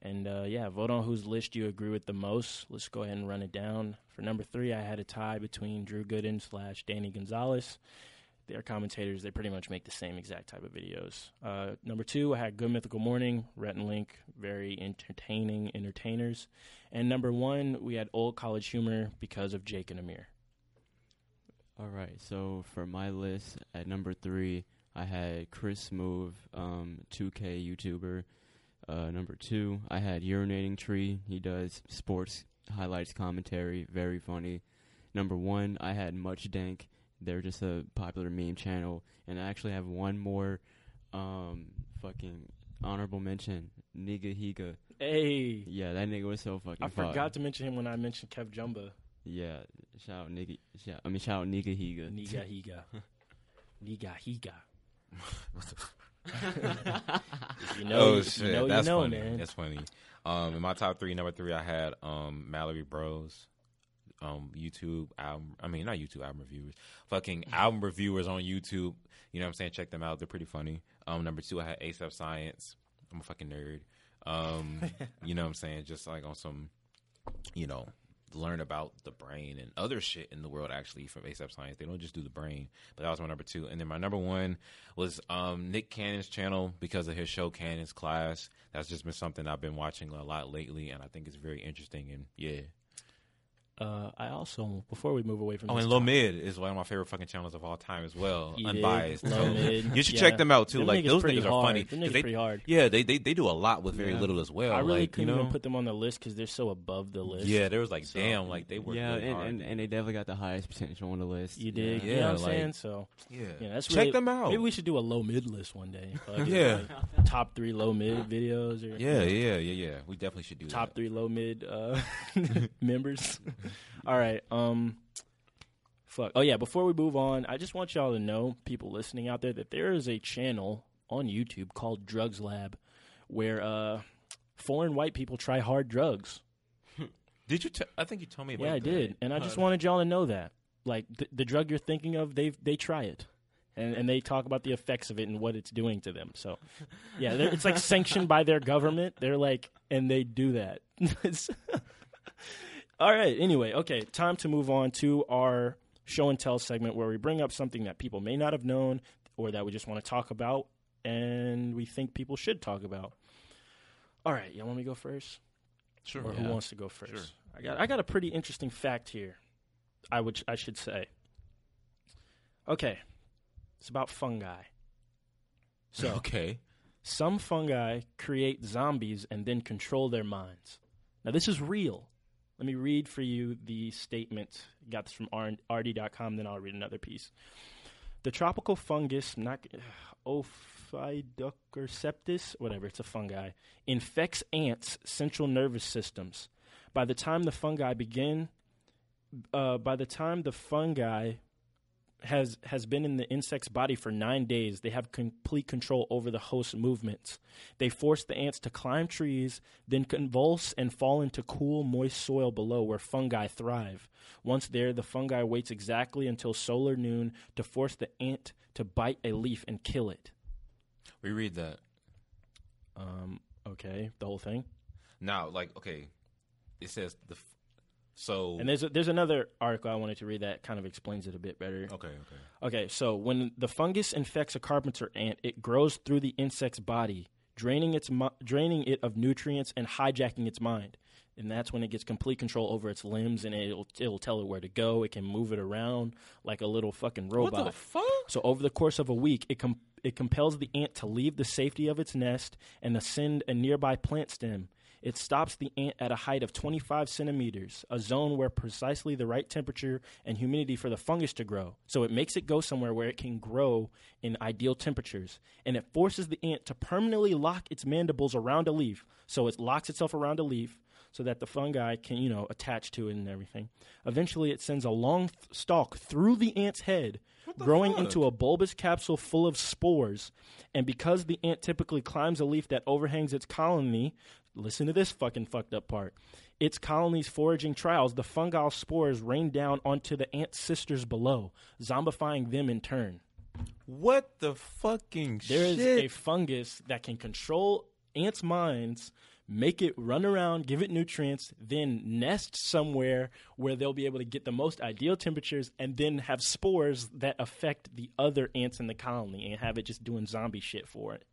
And uh, yeah, vote on whose list you agree with the most. Let's go ahead and run it down. For number three, I had a tie between Drew Gooden slash Danny Gonzalez. They're commentators. They pretty much make the same exact type of videos. Uh, number two, I had Good Mythical Morning, Rhett and Link, very entertaining entertainers. And number one, we had Old College Humor because of Jake and Amir. All right, so for my list at number three, I had Chris Smoove, um, 2K YouTuber. Uh, number two, I had Urinating Tree. He does sports highlights commentary, very funny. Number one, I had Much Dank. They're just a popular meme channel, and I actually have one more, um, fucking honorable mention, Nigga Higa. Hey, Yeah, that nigga was so fucking. I fire. forgot to mention him when I mentioned Kev Jumba. Yeah, shout out nigga. Shout, I mean, shout out nigga Higa. Niga <laughs> Higa. Niga Higa. <laughs> You know, oh you shit, know, that's you know, funny. man. That's funny. Um, in my top three, number three, I had um Mallory Bros, um YouTube album. I mean, not YouTube album reviewers, fucking album reviewers on YouTube. You know what I'm saying? Check them out. They're pretty funny. Um, number two, I had ASAP Science. I'm a fucking nerd. Um, <laughs> you know what I'm saying? Just like on some, you know, learn about the brain and other shit in the world actually from ASAP Science. They don't just do the brain. But that was my number two. And then my number one was um, Nick Cannon's channel because of his show Cannon's Class. That's just been something I've been watching a lot lately and I think it's very interesting and yeah. Uh, I also before we move away from Oh, this and Low Mid is one of my favorite fucking channels of all time as well. You? Unbiased. Low So <laughs> you should yeah. check them out too. Them like niggas those pretty niggas are hard. funny. Them 'Cause niggas they- pretty hard. Yeah, they, they they do a lot with very Yeah. little as well. I really like, couldn't you know, even put them on the list because they're so above the list. Yeah, there was like, So- damn, like they were. yeah, really and, hard. and, and they definitely got the highest potential on the list. you did, Yeah, you know what I'm like- saying? So yeah, yeah, that's check really, them out. Maybe we should do a low mid list one day. <laughs> Fuck Yeah. like, top three low mid videos or yeah, yeah, yeah, yeah. We definitely should do that. top three low mid uh, <laughs> members. All right. Um. Fuck. Oh yeah. Before we move on, I just want y'all to know, people listening out there, that there is a channel on YouTube called Drugs Lab, where uh, foreign white people try hard drugs. <laughs> Did you? T- I think you told me about. Yeah, I that. did, and I just wanted y'all to know that, like the, the drug you're thinking of, they they try it, and and they talk about the effects of it and what it's doing to them. So, yeah, they're- it's like sanctioned by their government. They're like, and they do that. <laughs> It's- All right. Anyway, okay, time to move on to our show and tell segment where we bring up something that people may not have known or that we just want to talk about and we think people should talk about. All right, y'all want me to go first? Sure. or yeah. who wants to go first? Sure. I got I got a pretty interesting fact here. I would I should say. Okay, it's about fungi. <laughs> So okay. some fungi create zombies and then control their minds. Now this is real. Let me read for you the statement. Got this from RD.com. Then I'll read another piece. The tropical fungus, not <sighs> Ophidocorceptus, whatever, it's a fungi, infects ants' central nervous systems. By the time the fungi begin, uh, by the time the fungi has has been in the insect's body for nine days, they have complete control over the host's movements. They force the ants to climb trees, then convulse and fall into cool, moist soil below where fungi thrive. Once there, the fungi waits exactly until solar noon to force the ant to bite a leaf and kill it. We read that. Um, okay, the whole thing. Now, like, okay, it says the. So. And there's a, there's another article I wanted to read that kind of explains it a bit better. okay, okay. Okay, so when the fungus infects a carpenter ant, it grows through the insect's body, draining its draining it of nutrients and hijacking its mind. And that's when it gets complete control over its limbs, and it'll it'll tell it where to go. It can move it around like a little fucking robot. What the fuck? So over the course of a week, it com- it compels the ant to leave the safety of its nest and ascend a nearby plant stem. It stops the ant at a height of 25 centimeters, a zone where precisely the right temperature and humidity for the fungus to grow. So it makes it go somewhere where it can grow in ideal temperatures, and it forces the ant to permanently lock its mandibles around a leaf. So it locks itself around a leaf so that the fungi can, you know, attach to it and everything. Eventually, it sends a long th- stalk through the ant's head, growing fuck? into a bulbous capsule full of spores. And because the ant typically climbs a leaf that overhangs its colony, listen to this fucking fucked up part. Its colony's foraging trials, the fungal spores rain down onto the ant sisters below, zombifying them in turn. What the fucking There is shit? a fungus that can control ants' minds, make it run around, give it nutrients, then nest somewhere where they'll be able to get the most ideal temperatures and then have spores that affect the other ants in the colony and have it just doing zombie shit for it.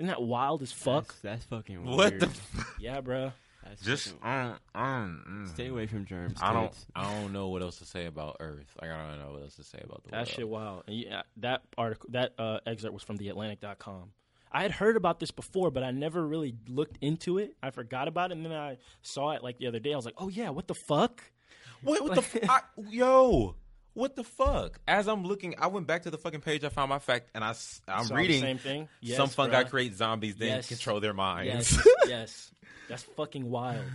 Isn't that wild as fuck? That's, that's fucking what the? F- <laughs> Yeah, bro. That's just fucking- I don't, I don't, mm. stay away from germs. I don't. kids. I don't know what else to say about Earth. Like I don't know what else to say about the world. That world. shit wild. And yeah, that article, that uh, excerpt was from theatlantic.com. I had heard about this before, but I never really looked into it. I forgot about it, and then I saw it like the other day. I was like, "Oh yeah, what the fuck?" What, what the? <laughs> F- I, yo, what the fuck? As I'm looking, I went back to the fucking page. I found my fact, and I, I'm the reading. same thing. Yes, some fungi bruh. create zombies, then Yes. control their minds. Yes, <laughs> yes, that's fucking wild. <laughs>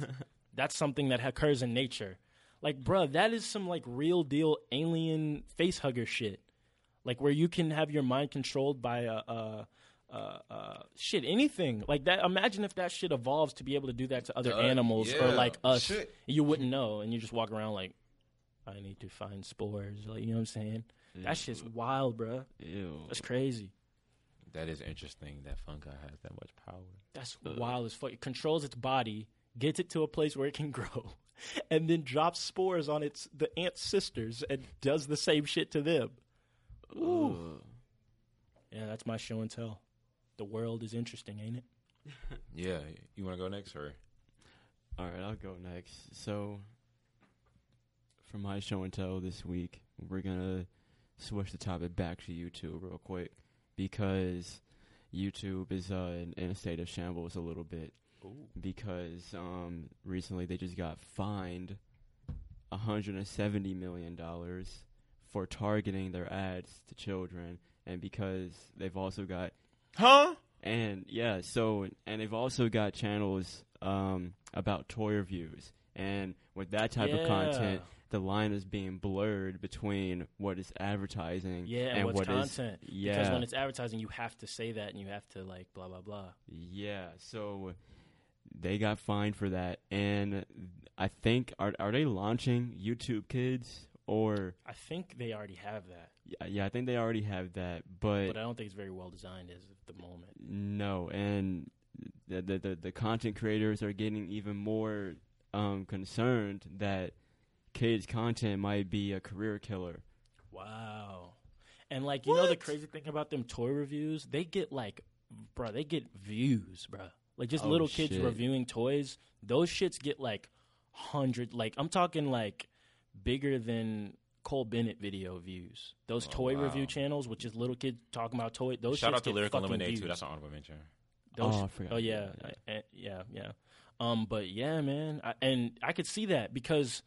That's something that occurs in nature. Like, bruh, that is some like real deal alien face hugger shit. Like where you can have your mind controlled by a. a uh, uh, shit, anything like that. Imagine if that shit evolves to be able to do that to other Uh, animals or like us. shit. You wouldn't know, and you just walk around like, I need to find spores. Like, you know what I'm saying? That shit's wild, bruh. Ew. That's crazy. That is interesting. That fungi has that much power. That's wild as fuck. It controls its body, gets it to a place where it can <laughs> grow, and then drops spores on its the ant sisters and does the same shit to them. Ugh. Yeah, that's my show and tell. The world is interesting, ain't it? <laughs> Yeah, you want to go next, or All right, I'll go next. So, for my show and tell this week, we're gonna switch the topic back to YouTube real quick because YouTube is uh, in, in a state of shambles a little bit because um, recently they just got fined 170 million dollars for targeting their ads to children, and because they've also got Huh? and yeah, so and they've also got channels um, about toy reviews, and with that type of content, the line is being blurred between what is advertising Yeah, and, and what's what is- content. yeah, Because when it's advertising, you have to say that and you have to like blah blah blah. yeah. So they got fined for that, and I think are are they launching YouTube Kids or I think they already have that, yeah, yeah I think they already have that, but, but I don't think it's very well designed as of the moment. no, and the, the the the content creators are getting even more um, concerned that kids content might be a career killer. Wow. And like you know the crazy thing about them toy reviews, they get like, bro, they get views, bro. Like just Oh, little kids shit. reviewing toys, those shits get like hundred. Like I'm talking like bigger than Cole Bennett video views. Those Oh, toy wow. review channels, which is little kids talking about toy. Those Shout shits out to get Lyrical Lemonade views. too. That's an honorable mention. Those, Oh, I forgot oh yeah, about that. I- I- yeah, yeah. Um, but yeah, man, I, and I could see that because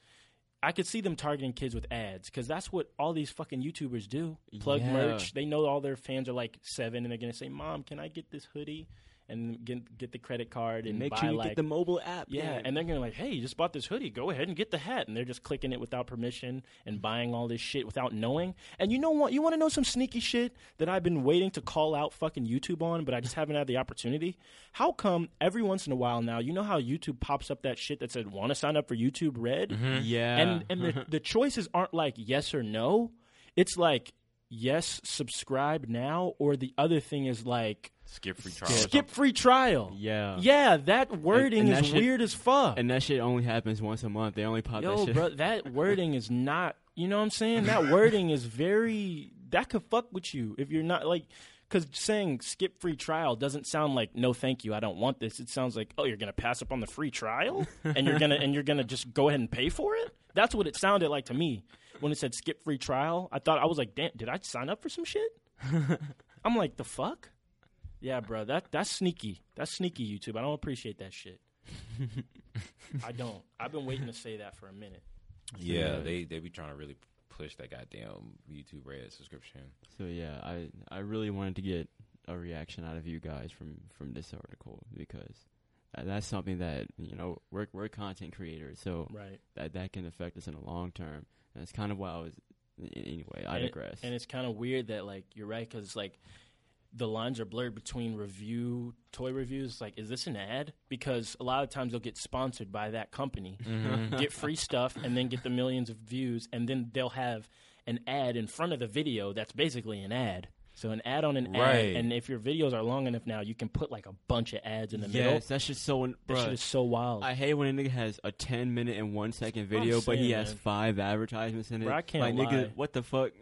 I could see them targeting kids with ads because that's what all these fucking YouTubers do. Plug Yeah. merch. They know all their fans are like seven, and they're gonna say, "Mom, can I get this hoodie?" And get get the credit card and make buy sure you like get the mobile app. yeah, man. and they're gonna like, hey, you just bought this hoodie. Go ahead and get the hat, and they're just clicking it without permission and buying all this shit without knowing. And you know what? You want to know some sneaky shit that I've been waiting to call out fucking YouTube on, but I just haven't had the opportunity. How come every once in a while now, you know how YouTube pops up that shit that said want to sign up for YouTube Red, mm-hmm. yeah, and and the <laughs> the choices aren't like yes or no. It's like yes, subscribe now, or the other thing is like Skip free trial. skip free trial. yeah, Yeah, that wording and that is shit- weird as fuck. and that shit only happens once a month. They only pop Yo, that shit. bro, that <laughs> wording is not. You know what I'm saying? That <laughs> wording is very. That could fuck with you if you're not like. Because saying skip free trial doesn't sound like no, thank you, I don't want this. It sounds like oh, you're gonna pass up on the free trial, and you're gonna and you're gonna just go ahead and pay for it. That's what it sounded like to me when it said skip free trial. I thought I was like, damn, did I sign up for some shit? <laughs> I'm like, the fuck? Yeah, bro, that that's sneaky. That's sneaky YouTube. I don't appreciate that shit. <laughs> I don't. I've been waiting to say that for a minute. Yeah, Yeah. they they be trying to really push that goddamn YouTube Red subscription. So yeah, I I really wanted to get a reaction out of you guys from from this article because that's something that you know we're we're content creators, so Right. that that can affect us in the long term. And it's kind of why I was anyway. I and it- digress. and it's kind of weird that like you're right because it's like the lines are blurred between review toy reviews. Like, is this an ad? Because a lot of times they'll get sponsored by that company, mm-hmm. get free stuff, and then get the millions of views, and then they'll have an ad in front of the video that's basically an ad. So an ad on an ad, and if your videos are long enough now, you can put like a bunch of ads in the middle. yes, that's just so. That Bruh, shit is so wild. I hate when a nigga has a ten minute and one second video, but he saying, has man. five advertisements in it. Bruh, I can't like, lie. nigga, what the fuck?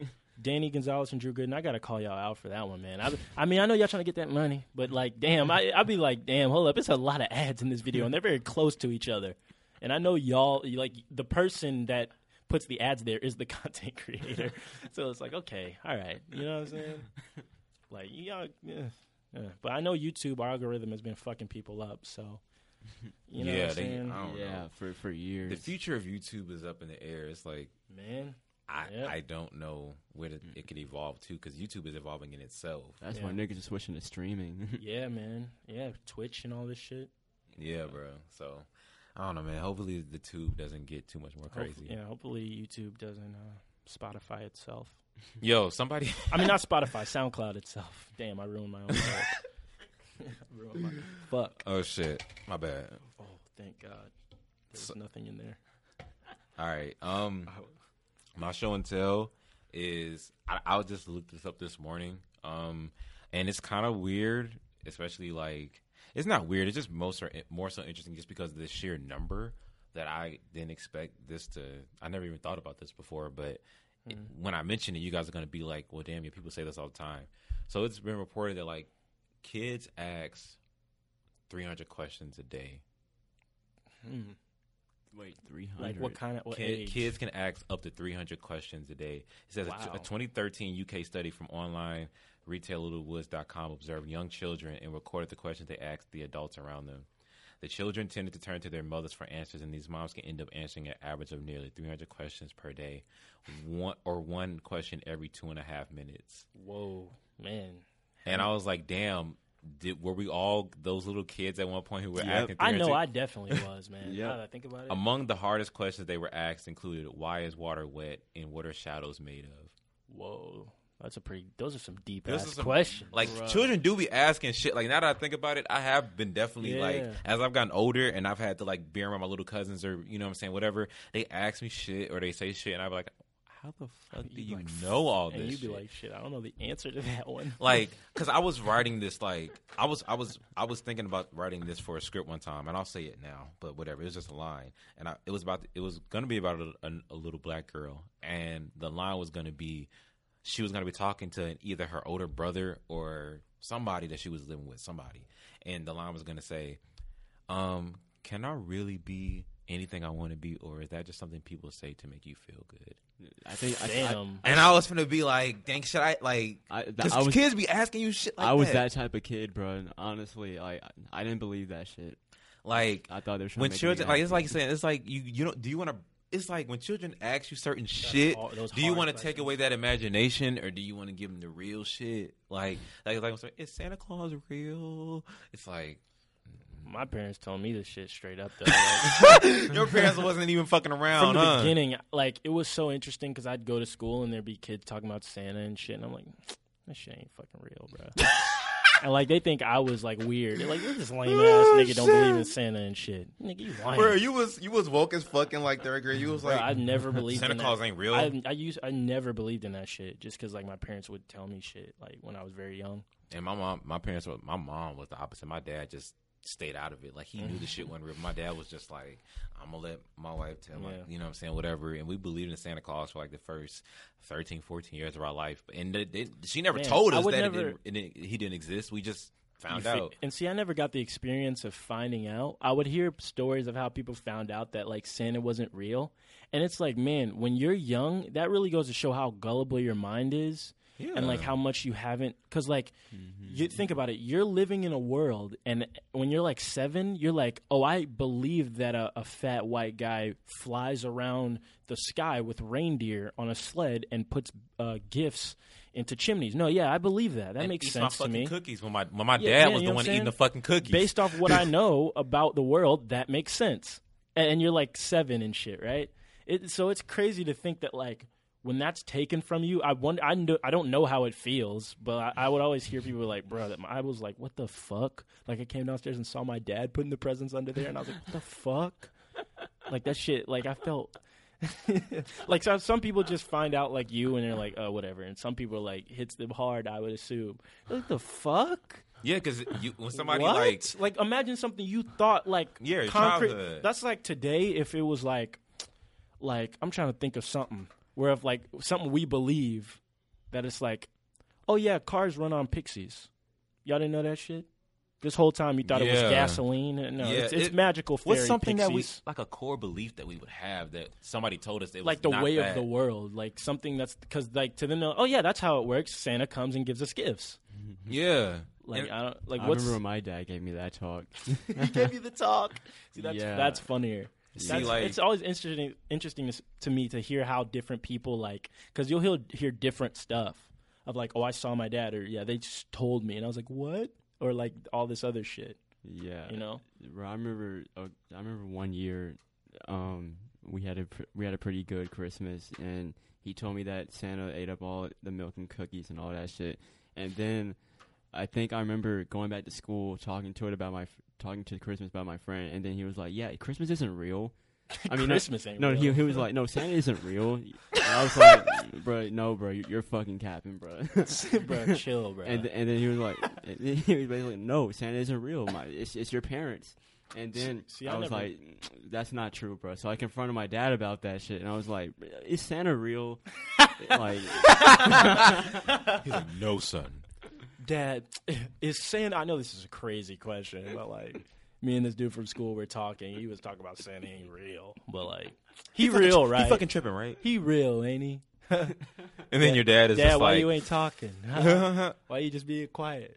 Danny Gonzalez and Drew Gooden, I gotta call y'all out for that one, man. I, I mean, I know y'all trying to get that money, but like, damn, I I'd be like, damn, hold up, it's a lot of ads in this video, and they're very close to each other. And I know y'all, like, the person that puts the ads there is the <laughs> content creator, so it's like, okay, all right, you know what I'm saying? <laughs> Like, y'all, yeah, yeah. but I know YouTube algorithm has been fucking people up, so you know Yeah, what I'm they- saying, I don't yeah, know. for for years. The future of YouTube is up in the air. It's like man. I Yep. I don't know where the, it could evolve to because YouTube is evolving in itself. That's Yeah. why niggas are switching to streaming. <laughs> Yeah, man. Yeah, Twitch and all this shit. Yeah, bro. So I don't know, man. Hopefully the tube doesn't get too much more crazy. Hopefully, yeah, hopefully YouTube doesn't uh, Spotify itself. <laughs> Yo, somebody. I mean, not Spotify, SoundCloud itself. Damn, I ruined my own <laughs> joke. ruined my fuck. oh shit, my bad. Oh, thank God. There's So- nothing in there. All right. Um, my show and tell is I, I just looked this up this morning. Um, and it's kind of weird, especially like it's not weird. It's just most are more so interesting just because of the sheer number that I didn't expect this to. I never even thought about this before, but it- when I mention it, you guys are gonna be like, "Well, damn, yeah, people say this all the time." So it's been reported that like kids ask 300 questions a day. Hmm. Wait, three hundred. Like what kind of what Kid, kids can ask up to 300 questions a day. It says Wow. a, 2013 UK study from online retaillittlewoods.com observed young children and recorded the questions they asked the adults around them. The children tended to turn to their mothers for answers, and these moms can end up answering an average of nearly 300 questions per day, one or one question every two and a half minutes. Whoa, man. And I was like, "Damn, did were we all those little kids at one point who were Yep. asking?" I know I definitely <laughs> was, man. Yep. Now that I think about it. Among the hardest questions they were asked included, "Why is water wet?" and "What are shadows made of?" Whoa, that's a pretty. Those are some deep Those ass some- questions. Like Bruh. children do be asking shit. Like now that I think about it, I have been definitely like as I've gotten older and I've had to like be around my little cousins or you know what I'm saying whatever. They ask me shit or they say shit and I'm like, how the fuck do you like, know all this? and you'd be shit? like, shit, I don't know the answer to that one. <laughs> like <laughs> because I was writing this like I was I was I was thinking about writing this for a script one time and I'll say it now but whatever it was just a line and I, it was about it was gonna be about a, a, a little black girl and the line was gonna be she was gonna be talking to either her older brother or somebody that she was living with somebody and the line was gonna say um can I really be anything I want to be or is that just something people say to make you feel good I think. I, Damn. and I was gonna be like dang should I like I, I, th- because I was. kids be asking you shit like I was that. that type of kid, bro. And honestly, like I, I didn't believe that shit. Like I thought they were when children, like it's happy. like saying, it's like you you don't do you want to. It's like when children ask you certain shit. hard- those do you want to take away that imagination, or do you want to give them the real shit? Like, like, like, like is Santa Claus real? It's like My parents told me this shit straight up though. Like, <laughs> your parents wasn't even fucking around. from the huh? beginning, like it was so interesting because I'd go to school and there'd be kids talking about Santa and shit, and I'm like, this shit ain't fucking real, bro. <laughs> and like they think I was like weird. They're like, look at this lame ass Oh, nigga don't believe in Santa and shit. Nigga, you lying. Bro, you was you was woke as fucking like third grade. You was Bro, like I never <laughs> believed in Santa in Claus that. ain't real. I, I used I never believed in that shit just because like my parents would tell me shit like when I was very young. And my mom, my parents, were, my mom was the opposite. My dad just stayed out of it. Like he knew the shit wasn't real. My dad was just like, I'm gonna let my wife tell my, Yeah. you know what I'm saying, whatever. And we believed in Santa Claus for like the first 13, 14 years of our life. And they, they, she never Man, told us that never- it didn't, it he didn't exist. We just found fi- out. And see, I never got the experience of finding out. I would hear stories of how people found out that like Santa wasn't real. And it's like, man, when you're young, that really goes to show how gullible your mind is and like how much you haven't cuz like you think about it, you're living in a world and when you're like 7, you're like, "Oh, I believe that a, a fat white guy flies around the sky with reindeer on a sled and puts uh, gifts into chimneys." No, yeah, I believe that. That And makes sense to me. cookies when my when my Yeah, dad yeah, was the one eating the fucking cookies. based off what I <laughs> know about the world, that makes sense. And, and you're like seven and shit, right? It, so it's crazy to think that like when that's taken from you, I wonder, I, kn- I don't know how it feels, but I, I would always hear people like, bro, that I was like, what the fuck? Like I came downstairs and saw my dad putting the presents under there, and I was like, what the fuck? like that shit. Like I felt. <laughs> like some some people just find out like you and they're like oh whatever and some people like hits them hard I would assume like the fuck yeah, because when somebody what? like like imagine something you thought like Yeah, concrete. childhood. That's like today if it was like like I'm trying to think of something where if like something we believe that it's like oh yeah cars run on pixies. Y'all didn't know that shit. This whole time you thought it was Yeah. gasoline. No, Yeah, it's, it's it- magical fairy what's something that we like a core belief that we would have that somebody told us it was like the not way that. of the world, like something that's because like to them, they're, oh yeah, that's how it works. Santa comes and gives us gifts. <laughs> Yeah, Like And- I don't like I what's remember when my dad gave me that talk. <laughs> he gave you the talk. <laughs> See, that's Yeah. that's funnier. See, like- it's always interesting interesting to, me to hear how different people like because you'll hear, hear different stuff of like oh I saw my dad or yeah they just told me and I was like what or like all this other shit yeah, you know I remember. Uh, I remember one year, um, we had a pr- we had a pretty good Christmas, and he told me that Santa ate up all the milk and cookies and all that shit. And then I think I remember going back to school talking to it about my talking to Christmas about my friend, and then he was like, "Yeah, Christmas isn't real." <laughs> I mean, no- Christmas ain't no, real. he he was like, "No, Santa isn't real." And I was like, "Bro, no, bro, you're, you're fucking capping, bro." <laughs> bro chill bro And and then he was like, he was basically, no, Santa isn't real. My, it's it's your parents. And then See, I, I was never- like, that's not true, bro. So I confronted my dad about that shit, and I was like, is Santa real? <laughs> like, He's like, no, son. Dad <laughs> is Santa I know this is a crazy question but like me and this dude from school were talking. He was talking about Santa ain't real, but like he, real, right? He fucking tripping, right? he real, ain't he? <laughs> And then your dad is Dad, just why like, you ain't talking? <laughs> why you just being quiet?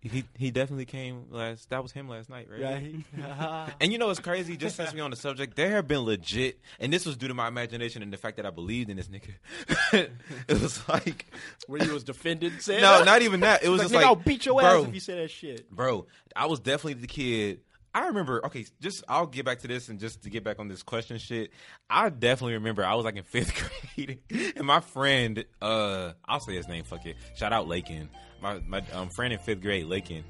he he definitely came last. That was him last night, right? right? <laughs> And you know what's crazy? Just since we on the subject, there have been legit, and this was due to my imagination and the fact that I believed in this nigga. it was like, Where you was defending Santa? no, not even that. It was like, just like, I'll beat your bro, ass if you say that shit. bro. I was definitely the kid. I remember. Okay, just I'll get back to this, and just to get back on this question shit. I definitely remember. I was like in fifth <laughs> grade, and my friend, uh, I'll say his name. Fuck it. Shout out Lakin. My my um, friend in fifth grade, Lakin.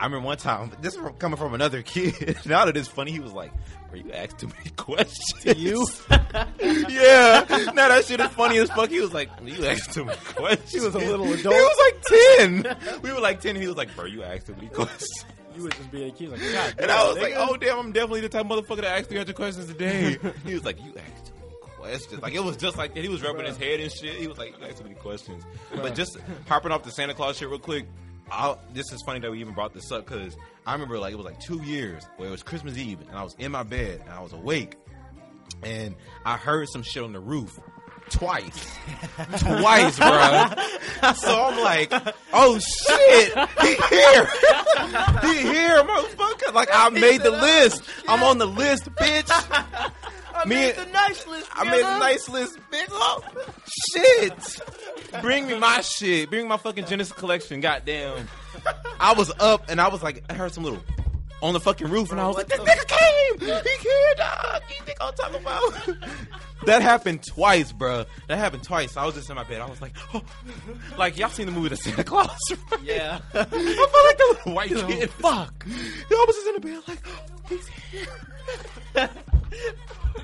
I remember one time. This is coming from another kid. <laughs> now that it's funny, he was like, "Bro, you asked too many questions." To you? <laughs> yeah. Now that shit is funny as fuck. He was like, "You asked too many questions." He was a little adult. He was like ten. We were like ten. And he was like, "Bro, you asked too many questions." You was just being a kid, like God. And I was like, oh damn, I'm definitely the type of motherfucker that asks 300 questions a day. <laughs> he was like, you asked too many questions. Like it was just like that. He was rubbing his head and shit. He was like, you asked too many questions. But just harping off the Santa Claus shit real quick. I'll, this is funny that we even brought this up because I remember like it was like two years where it was Christmas Eve and I was in my bed and I was awake and I heard some shit on the roof twice, twice, bro. So I'm like, oh shit, he here, he here, motherfucker. Like I made the oh, list. I'm on the list, bitch. I made the nice list. I made the nice list, bitch. Oh, shit. Bring me my shit. Bring my fucking Genesis collection. Goddamn. I was up and I was like, I heard some little on the fucking roof, and I was like, "This nigga came! He here, dog! You think I'm talking about?" <laughs> that happened twice, bro. That happened twice. I was just in my bed. I was like, oh. "Like y'all seen the movie The Santa Claus?" <laughs> right? Yeah. I felt like that little white <laughs> kid. Fuck. I was just in the bed, like. <laughs>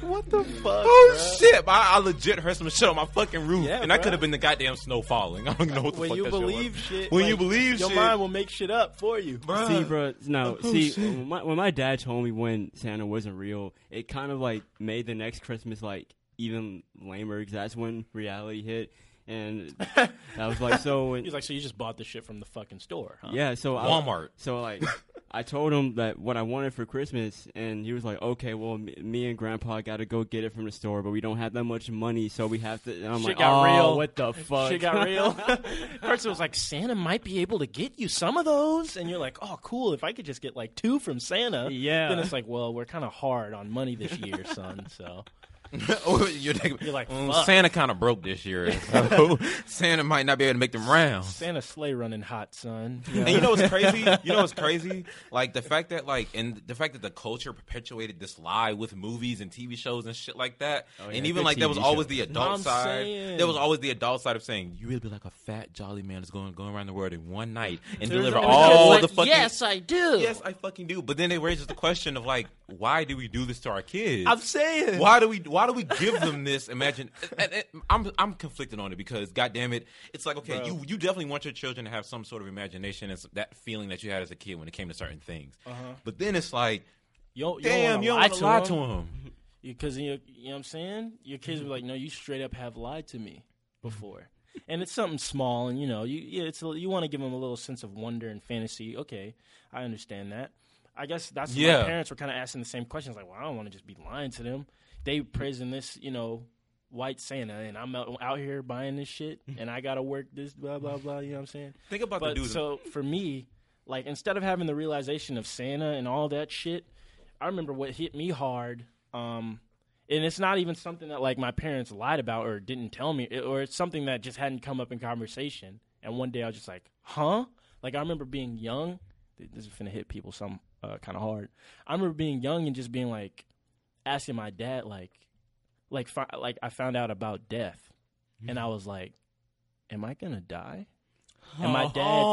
what the fuck? Oh shit! I, I legit heard some shit on my fucking roof, Yeah, and that could have been the goddamn snow falling. <laughs> I don't know what the When fuck you that shit believe shit, When like, you believe your shit, mind will make shit up for you. bruh. See, bro, no. Oh, see, when my, when my dad told me when Santa wasn't real, it kind of like made the next Christmas like even lamer because that's when reality hit, and <laughs> I was like, so when, He's like, so you just bought the shit from the fucking store, huh? yeah, so I, Walmart. So like, I told him that what I wanted for Christmas, and he was like, "Okay, well, me, me and Grandpa got to go get it from the store, but we don't have that much money, so we have to." And I'm Shit like, got "Oh, real. what the fuck?" Shit got real. <laughs> First, it was like Santa might be able to get you some of those, and you're like, "Oh, cool! If I could just get like two from Santa." Yeah. Then it's like, well, we're kind of hard on money this year, son. So <laughs> Oh, you're, like, You're like, "Mm, fuck." Santa kind of broke this year. <laughs> so Santa might not be able to make them rounds. Santa sleigh running hot, son. And you know what's crazy? You know what's crazy? Like the fact that like and the fact that the culture perpetuated this lie with movies and TV shows and shit like that. Oh, yeah, and even like there was always shows. the adult side. saying. There was always the adult side of saying you really be like a fat jolly man that's going going around the world in one night and There's deliver all like, the fucking Yes, I do. Yes, I fucking do. But then it raises the question of like, why do we do this to our kids? I'm saying. Why do we why do we give them this? Imagine and- and I'm I'm conflicted on it because goddamn it, it's like okay, Bro. you you definitely want your children to have some sort of imagination and that feeling that you had as a kid when it came to certain things. Uh-huh. But then it's like, You don't, damn, you don't lie to lie to to him. them. because <laughs> you, you know what I'm saying. Your kids were like, "No, you straight up have lied to me before," and it's something small, and you know, you yeah, it's a, you want to give them a little sense of wonder and fantasy. Okay, I understand that. I guess that's what Yeah. my parents were kind of asking the same questions. Like, well, I don't want to just be lying to them. They praising this, you know, white Santa, and I'm out, out here buying this shit, and I got to work this blah blah blah. You know what I'm saying? Think about the But dudes. so for me, like instead of having the realization of Santa and all that shit, I remember what hit me hard. Um, and it's not even something that like my parents lied about or didn't tell me, it- or it's something that just hadn't come up in conversation. And one day I was just like, "Huh?" Like I remember being young. This is gonna hit people some uh, kind of hard. I remember being young and just being like, asking my dad like, like, fi- like I found out about death, and I mm. was like, "Am I gonna die?" And my dad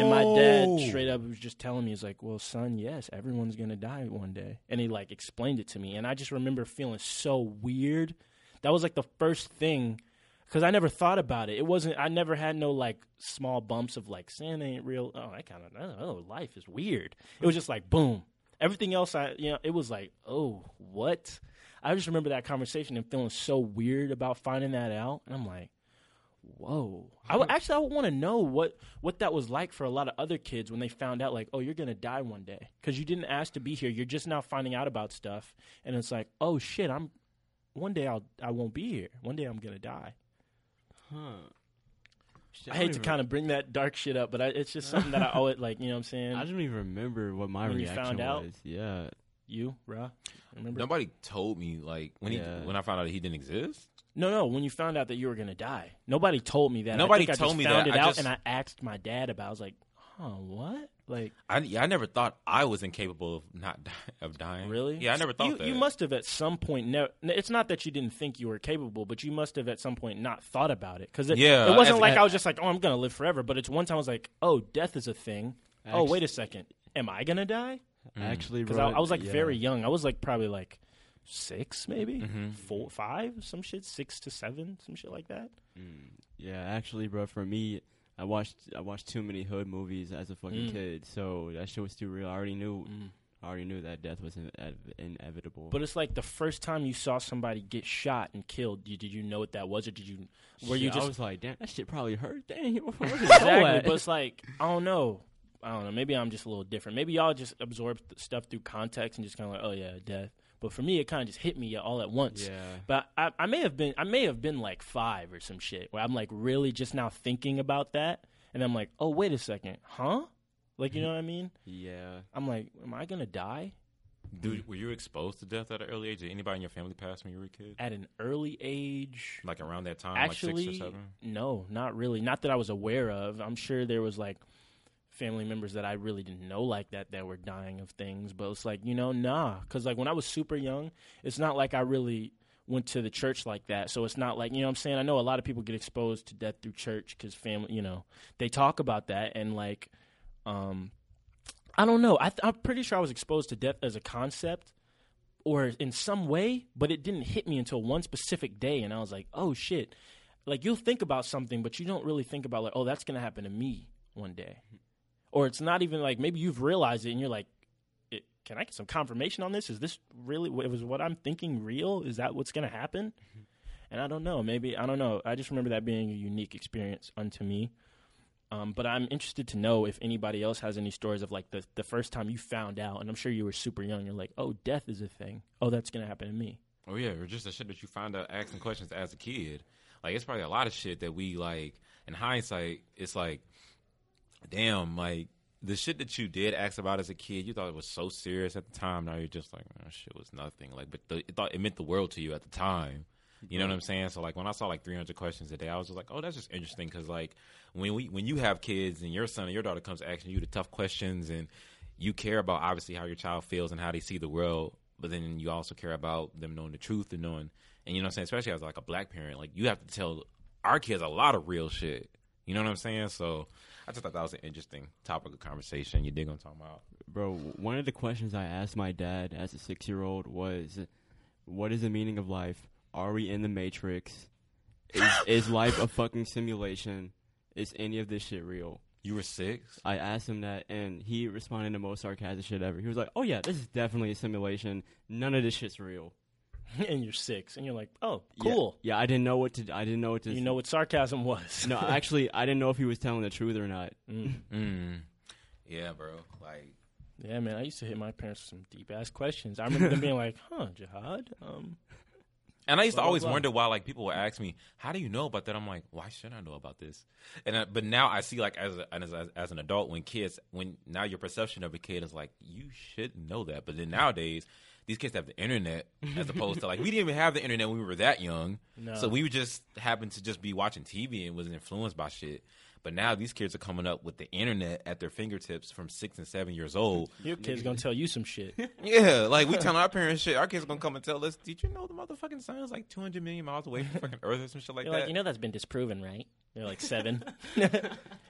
and my dad oh. straight up was just telling me, he's like, Well, son, yes, everyone's gonna die one day. And he like explained it to me. And I just remember feeling so weird. That was like the first thing because I never thought about it. It wasn't I never had no like small bumps of like Santa ain't real. Oh, I kinda oh, life is weird. It was mm. just like boom. Everything else I you know, it was like, oh, what? I just remember that conversation and feeling so weird about finding that out. And I'm like, whoa. I would, actually I would want to know what what that was like for a lot of other kids when they found out like, oh, you're gonna die one day because you didn't ask to be here. You're just now finding out about stuff, and it's like, oh shit, I'm one day I'll I won't be here. One day I'm gonna die. Huh. I hate to kind of bring that dark shit up, but I, it's just something that I always like. You know what I'm saying? <laughs> I don't even remember what my When you reaction found out? was. Yeah. you, Ra, remember? Nobody told me like when Yeah. he when I found out he didn't exist. No, no. When you found out that you were gonna die, nobody told me that. Nobody I think I just me found that. it I out, just- and I asked my dad about. it. I was like, "Huh, what? Like, I yeah, I never thought I was incapable of not die, <laughs> of dying. really? Yeah, I never thought you, that. You must have at some point. Ne- it's not that you didn't think you were capable, but you must have at some point not thought about it because it, Yeah, it wasn't as- like as- I was just like, "Oh, I'm gonna live forever." But it's one time I was like, "Oh, death is a thing." oh, wait a second, am I gonna die? Actually, Because I, I was like yeah. very young. I was like probably like six, maybe Mhm. four, five, some shit, six to seven, some shit like that. Mm, yeah, actually, bro, for me, I watched I watched too many hood movies as a fucking Mm. kid, so that shit was too real. I already knew, Mm. I already knew that death was in, inevitable. But it's like the first time you saw somebody get shot and killed. You, did you know what that was, or did you? Were you Shit, I just was like, damn, that shit probably hurt. Damn, <laughs> where did it <laughs> go exactly? But it's like I don't know. I don't know. Maybe I'm just a little different. Maybe y'all just absorb th- stuff through context and just kind of like, oh yeah, death. But for me, it kind of just hit me all at once. yeah, But I, I may have been, I may have been like five or some shit where I'm like really just now thinking about that, and I'm like, oh wait a second, huh? Like you know what I mean? yeah. I'm like, am I gonna die Dude, were you exposed to death at an early age? Did anybody in your family pass when you were a kid? at an early age? Like around that time, Actually, like six or seven. no, not really. Not that I was aware of. I'm sure there was like family members that I really didn't know like that that were dying of things, but it's like you know, nah. Because like when I was super young, it's not like I really went to the church like that. So it's not like you know what I'm saying. I know a lot of people get exposed to death through church because family, you know, they talk about that and like, um, I don't know. I th- I'm pretty sure I was exposed to death as a concept or in some way, but it didn't hit me until one specific day, and I was like, oh shit. Like you'll think about something, but you don't really think about like, oh, that's gonna happen to me one day, or it's not even like maybe you've realized it and you're like, it, can I get some confirmation on this? Is this really it was what I'm thinking real? Is that what's gonna happen? And I don't know. Maybe I don't know. I just remember that being a unique experience unto me. Um, but I'm interested to know if anybody else has any stories of like the the first time you found out, and I'm sure you were super young. You're like, oh, death is a thing. Oh, that's gonna happen to me. Oh yeah, or just the shit that you find out asking questions as a kid. Like it's probably a lot of shit that we like. In hindsight, it's like, damn, like the shit that you did ask about as a kid, you thought it was so serious at the time. Now you're just like, oh, shit was nothing. Like, but the, it thought it meant the world to you at the time. You know what I'm saying? So like when I saw like 300 questions a day, I was just like, oh, that's just interesting because like when we when you have kids and your son or your daughter comes asking you the tough questions and you care about obviously how your child feels and how they see the world, but then you also care about them knowing the truth and knowing and you know what I'm saying, especially as like a black parent, like you have to tell our kids a lot of real shit. You know what I'm saying? So I just thought that was an interesting topic of conversation. You dig what I'm talking about? Bro, one of the questions I asked my dad as a six year old was, What is the meaning of life? Are we in the Matrix? Is, <laughs> is life a fucking simulation? Is any of this shit real? You were six. I asked him that, and he responded the most sarcastic shit ever. He was like, "Oh yeah, this is definitely a simulation. None of this shit's real." <laughs> and you're six, and you're like, oh, cool. Yeah, I didn't know what to. I didn't know what to. You know what sarcasm was? no, <laughs> actually, I didn't know if he was telling the truth or not. Mm. Mm. Yeah, bro. Like Yeah, man. I used to hit my parents with some deep ass questions. I remember them being like, <laughs> "Huh, jihad? Um, And I used to Blah, blah, always blah. wonder why, like, people would ask me, "How do you know about that?" I'm like, "Why should I know about this?" And I, but now I see, like, as a, as a- as an adult, when kids, when now your perception of a kid is like, you should know that. But then nowadays, these kids have the internet, <laughs> as opposed to like we didn't even have the internet when we were that young. No. So we would just happen to just be watching TV and was influenced by shit. But now these kids are coming up with the internet at their fingertips from six and seven years old. <laughs> your kid's gonna tell you some shit." <laughs> Yeah, like we tell our parents shit. Our kids gonna come and tell us, "Did you know the motherfucking sun is like 200 million miles away from fucking Earth or some shit like You're that?" like, you know, that's been disproven, right? They're like seven. <laughs>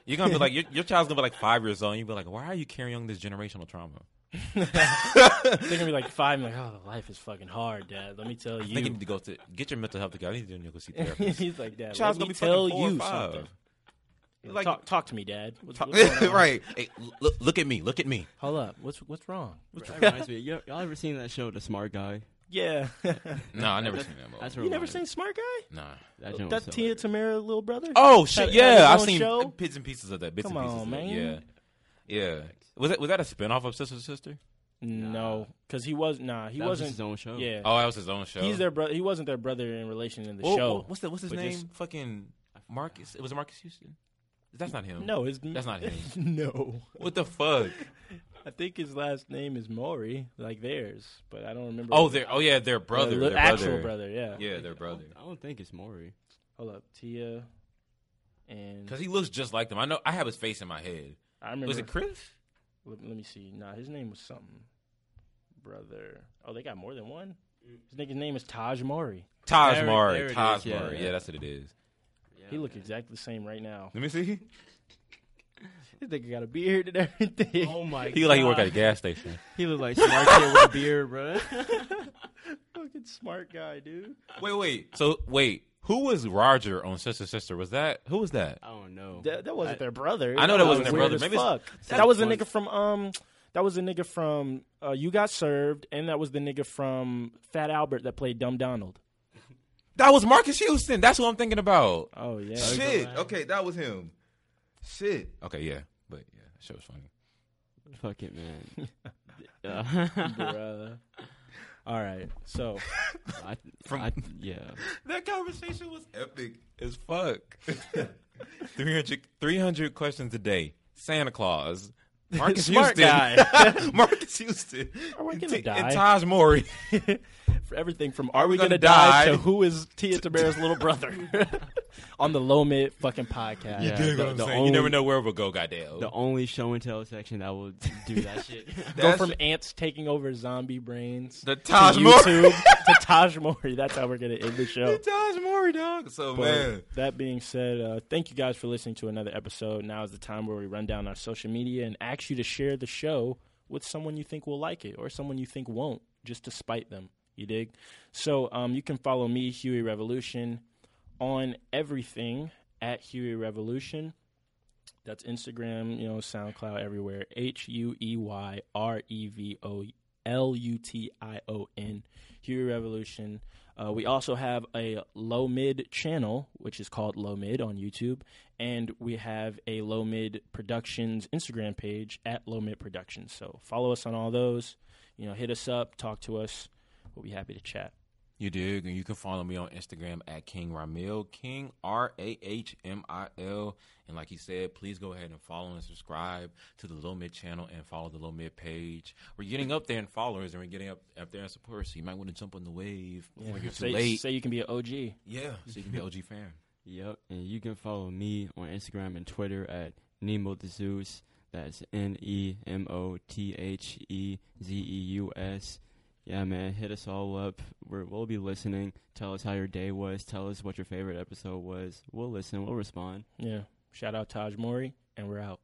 You're gonna be like, your, your child's gonna be like five years old. and You'll be like, "Why are you carrying on this generational trauma?" <laughs> They're gonna be like five. I'm like, oh, life is fucking hard, Dad. Let me tell I think you you. need to go to get your mental health together. I need to go see therapist. He's like, Dad. Child's let gonna me be tell fucking four or you five. something. Like, talk, talk to me, Dad. What's, talk- what's going <laughs> on? right? Hey, look, look at me. Look at me. Hold up. What's what's wrong? What's That reminds me. Y'all, y'all ever seen that show, The Smart Guy? Yeah. <laughs> No, I never seen that movie. That's you never seen Smart Guy? Nah. that. joint was That so Tia good. Tamera little brother? Oh shit! Had- had Yeah, I've own seen show? bits and pieces of that. Bits Come and pieces. on, of that. man. Yeah, yeah. Was that was that a spinoff of Sister Sister? No, because he was nah. He That was wasn't. his own show. Yeah, Oh, that was his own show. he's their brother. He wasn't their brother in relation in the Wha- show. wha- What's the what's his But name? just- Fucking Marcus. It was Marcus Houston. That's not him. no, his, That's not him. <laughs> no, What the fuck? <laughs> I think his last name is Mowry, like theirs, but I don't remember. Oh, their oh yeah, their brother. the their actual brother. brother. Yeah. Yeah, their brother. I don't think it's Mowry. Hold up, Tia, and Because he looks just like them. I know. I have his face in my head. I remember. Was it Chris? Let, let me see. Nah, his name was something. Brother. Oh, they got more than one. His nigga's name is Taj Mowry. Taj There- Mowry. there Taj is, yeah, Mowry. yeah. Yeah, that's what it is. He look exactly the same right now. Let me see. <laughs> This nigga got a beard and everything. Oh my He look like he work at a gas station. He look like smart kid with a beard, bro. <laughs> Fucking smart guy, dude. Wait, wait. So wait, who was Roger on Sister Sister? Was that who was that? I don't know. That, that wasn't I- their brother. I know that wasn't was their brother. Maybe fuck. that that was a nigga from um. That was a nigga from uh, You Got Served, and that was the nigga from Fat Albert that played Dumb Donald. That was Marcus Houston. That's what I'm thinking about. Oh yeah. Shit. Okay, that was him. Shit. Okay, yeah, but yeah, was funny. Fuck it, man. <laughs> Bruh. All right. So <laughs> I, From- I, yeah. That conversation was epic as fuck. <laughs> 300, 300 questions a day. Santa Claus. Marcus Smart Houston. guy. Marcus Houston. Are we gonna T- die? And Taj Mowry. for everything from Are, we we gonna gonna, die? die? to Who is Tia Tamera's little brother on the Low Mid fucking podcast. Yeah. You dig the- what I'm the saying? you never know where we'll go, goddamn. The only show and tell section that will do that <laughs> shit. Go from ants taking over zombie brains The to Taj Mowry. YouTube <laughs> to Taj Mowry. That's how we're gonna end the show. The Taj Mowry, dog. So, But man. that being said, uh, thank you guys for listening to another episode. Now is the time where we run down our social media and ask you to share the show with someone you think will like it or someone you think won't, just to spite them. You dig? So um, you can follow me, Huey Revolution, on everything at Huey Revolution. That's Instagram, you know, SoundCloud, everywhere. H U E Y R E V O L U T I O N. Huey Revolution. Uh, we also have a low mid channel, which is called Low Mid on YouTube, and we have a Low Mid Productions Instagram page at Low Mid Productions. So follow us on all those. You know, hit us up, talk to us. We'll be happy to chat. You dig? And you can follow me on Instagram at King Rahmil, King R A H M I L. And like he said, please go ahead and follow and subscribe to the Low Mid channel and follow the Low Mid page. We're getting up there in followers and we're getting up, up there in support. So you might want to jump on the wave before you're too say, late. say you can be an OG. yeah, so you can be an OG fan. <laughs> Yep, and you can follow me on Instagram and Twitter at Nemo the Zeus. That's N E M O T H E Z E U S. Yeah, man, hit us all up. We're, we'll be listening. Tell us how your day was. Tell us what your favorite episode was. We'll listen. We'll respond. Yeah. Shout out Taj Mowry, and we're out.